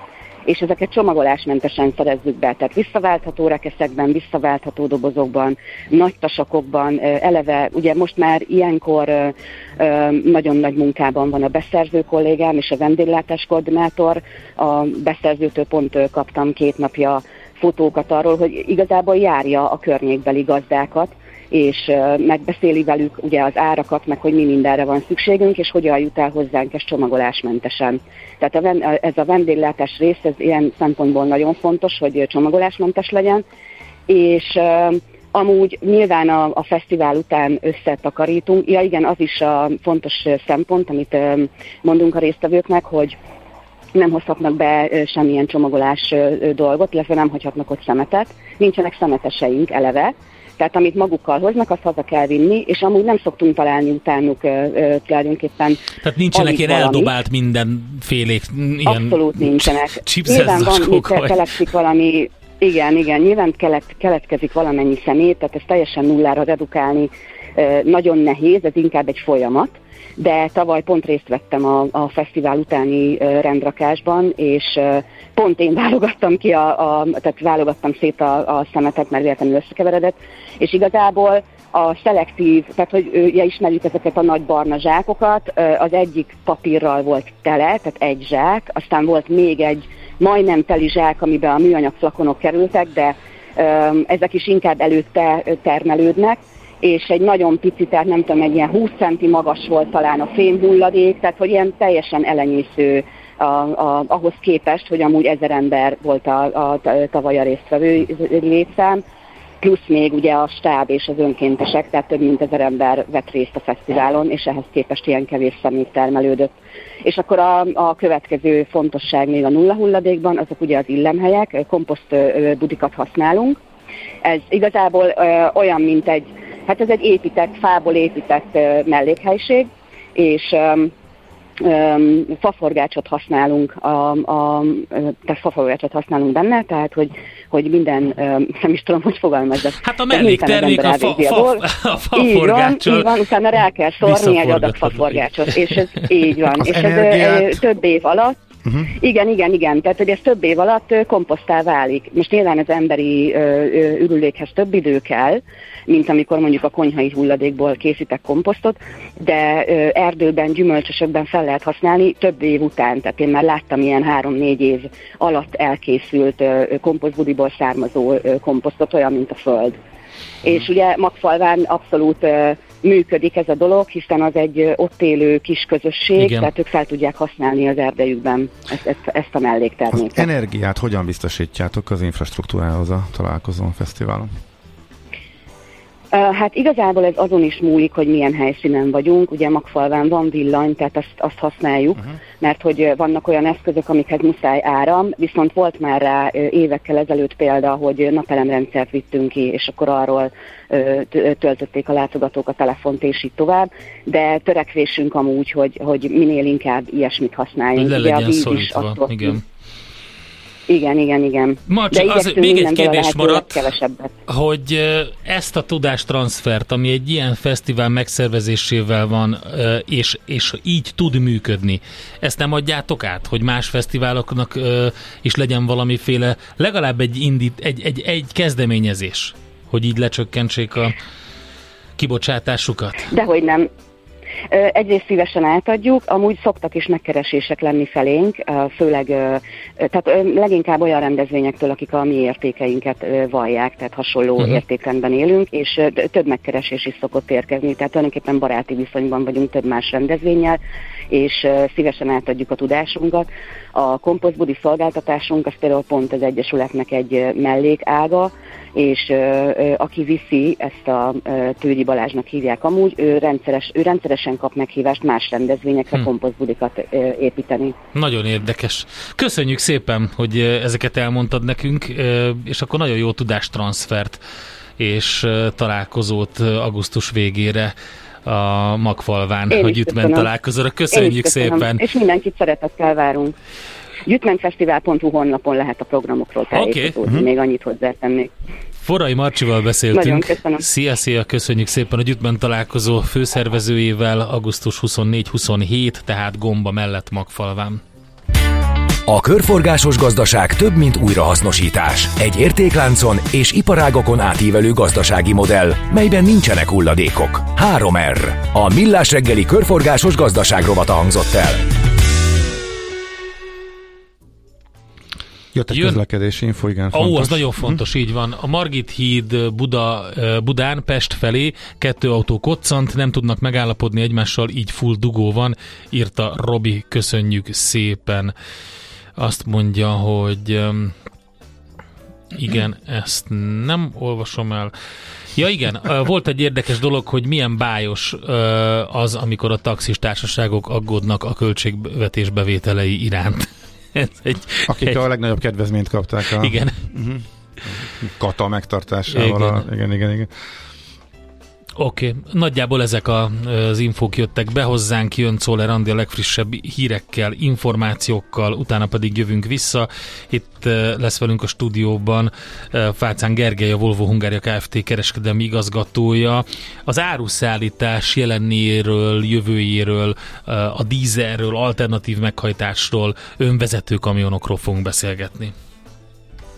és ezeket csomagolásmentesen szerezzük be, tehát visszaváltható rekeszekben, visszaváltható dobozokban, nagy tasakokban, eleve, ugye most már ilyenkor nagyon nagy munkában van a beszerző kollégám és a vendéglátás koordinátor, a beszerzőtől pont kaptam két napja fotókat arról, hogy igazából járja a környékbeli gazdákat, és megbeszéli velük ugye az árakat, meg hogy mi mindenre van szükségünk, és hogyan jut el hozzánk ez csomagolásmentesen. Tehát a, ez a vendéglátás rész, ez ilyen szempontból nagyon fontos, hogy csomagolásmentes legyen, és Amúgy nyilván a, a fesztivál után összetakarítunk. Ja igen, az is a fontos szempont, amit mondunk a résztvevőknek, hogy nem hozhatnak be semmilyen csomagolás dolgot, illetve nem hagyhatnak ott szemetet. Nincsenek szemeteseink eleve, Tehát amit magukkal hoznak, azt haza kell vinni, és amúgy nem szoktunk találni utánuk ö, ö, tulajdonképpen. Tehát nincsenek ilyen eldobált mindenfélék, ilyen Abszolút nincsenek. Nyilván van, keletkezik valami, igen, igen, nyilván kelet, keletkezik valamennyi szemét, tehát ezt teljesen nullára redukálni ö, nagyon nehéz, ez inkább egy folyamat, de tavaly pont részt vettem a, a fesztivál utáni rendrakásban, és pont én válogattam ki, a, a, tehát válogattam szét a, a szemetet, mert véletlenül összekeveredett, és igazából a szelektív, tehát hogy ugye ismerjük ezeket a nagy barna zsákokat, az egyik papírral volt tele, tehát egy zsák, aztán volt még egy majdnem teli zsák, amiben a műanyag flakonok kerültek, de ezek is inkább előtte termelődnek, és egy nagyon pici, tehát nem tudom, egy ilyen 20 centi magas volt talán a fémhulladék, tehát hogy ilyen teljesen elenyésző a, a, ahhoz képest, hogy amúgy ezer ember volt a, a, a tavaly a résztvevő létszám, plusz még ugye a stáb és az önkéntesek, tehát több mint ezer ember vett részt a fesztiválon, és ehhez képest ilyen kevés szemét termelődött. És akkor a, a következő fontosság még a nulla hulladékban, azok ugye az illemhelyek, komposzt budikat használunk. Ez igazából ö, olyan, mint egy, hát ez egy épített, fából épített ö, mellékhelyiség, és öm, faforgácsot használunk, a, a, tehát faforgácsot használunk benne, tehát hogy, hogy minden, öm, nem is tudom, hogy fogalmazzak. Hát a melléktermék a fa- fa- a Így van, így van, utána rá kell szórni egy adag faforgácsot, és ez így van. Az és ez ö, több év alatt Uh-huh. igen, igen, igen. Tehát, hogy ez több év alatt komposztá válik. Most nyilván az emberi ürülékhez több idő kell, mint amikor mondjuk a konyhai hulladékból készítek komposztot, de erdőben, gyümölcsösökben fel lehet használni több év után. Tehát én már láttam ilyen három-négy év alatt elkészült komposztbudiból származó komposztot, olyan, mint a föld. És ugye Magfalván abszolút működik ez a dolog, hiszen az egy ott élő kis közösség, Igen. tehát ők fel tudják használni az erdejükben ezt, ezt, ezt a Az mellékterméket. energiát hogyan biztosítjátok az infrastruktúrához a találkozón, fesztiválon? Hát igazából ez azon is múlik, hogy milyen helyszínen vagyunk. Ugye Magfalván van villany, tehát azt, azt használjuk, uh-huh. mert hogy vannak olyan eszközök, amikhez muszáj áram, viszont volt már rá évekkel ezelőtt példa, hogy napelemrendszert vittünk ki, és akkor arról töltötték a látogatók a telefont, és így tovább. De törekvésünk amúgy, hogy, hogy minél inkább ilyesmit használjunk. Le Ugye a legyen víz is attól igen. Igen, igen, igen. Marci, De az, még egy kérdés maradt, hogy ö, ezt a tudástranszfert, ami egy ilyen fesztivál megszervezésével van, ö, és, és így tud működni, ezt nem adjátok át, hogy más fesztiváloknak ö, is legyen valamiféle, legalább egy, indít, egy, egy, egy kezdeményezés, hogy így lecsökkentsék a kibocsátásukat? Dehogy nem. Egyrészt szívesen átadjuk, amúgy szoktak is megkeresések lenni felénk, főleg, tehát leginkább olyan rendezvényektől, akik a mi értékeinket vallják, tehát hasonló uh-huh. értékrendben élünk, és több megkeresés is szokott érkezni, tehát tulajdonképpen baráti viszonyban vagyunk több más rendezvényel, és szívesen átadjuk a tudásunkat. A komposztbudi szolgáltatásunk, az például pont az Egyesületnek egy mellékága, és aki viszi, ezt a ö, Tőgyi Balázsnak hívják amúgy, ő, rendszeres, ő rendszeresen kap meghívást más rendezvényekre Hm. hm. komposztbudikat építeni. Nagyon érdekes. Köszönjük szépen, hogy ezeket elmondtad nekünk, és akkor nagyon jó tudástranszfert és találkozót augusztus végére a Magfalván, Én hogy Ütmen köszönöm. találkozóra. Köszönjük szépen. És mindenkit szeretettel várunk. Gyütmenfesztivál.hu honlapon lehet a programokról tájékozódni, Mhm. még annyit hozzátennék. Forrai Marcsival Nagyon beszéltünk. köszönöm. Szia, szia, köszönjük szépen a Gyütben találkozó főszervezőjével augusztus 24-27, tehát Gomba mellett Magfalván. A körforgásos gazdaság több, mint újrahasznosítás. Egy értékláncon és iparágokon átívelő gazdasági modell, melyben nincsenek hulladékok. 3R. A Millás reggeli körforgásos gazdaság rovata hangzott el. Jött egy Jön- közlekedési info, igen, Ó, fontos. az nagyon fontos, így van. A Margit híd Buda, eh, Budán, Pest felé kettő autó koccant, nem tudnak megállapodni egymással, így full dugó van, írta Robi, köszönjük szépen. Azt mondja, hogy igen, ezt nem olvasom el. Ja igen, ö, volt egy érdekes dolog, hogy milyen bájos az, amikor a taxis társaságok aggódnak a költségvetés bevételei iránt. Ez egy, Akik egy, a legnagyobb kedvezményt kapták. A... igen. Uh-huh. kata megtartásával. A, igen, igen, igen. Oké, okay. nagyjából ezek a, az infók jöttek be hozzánk, jön Czoller Andi a legfrissebb hírekkel, információkkal, utána pedig jövünk vissza. Itt lesz velünk a stúdióban Fácán Gergely, a Volvo Hungária Kft. kereskedelmi igazgatója. Az áruszállítás jelenéről, jövőjéről, a dízerről, alternatív meghajtásról, önvezető kamionokról fogunk beszélgetni.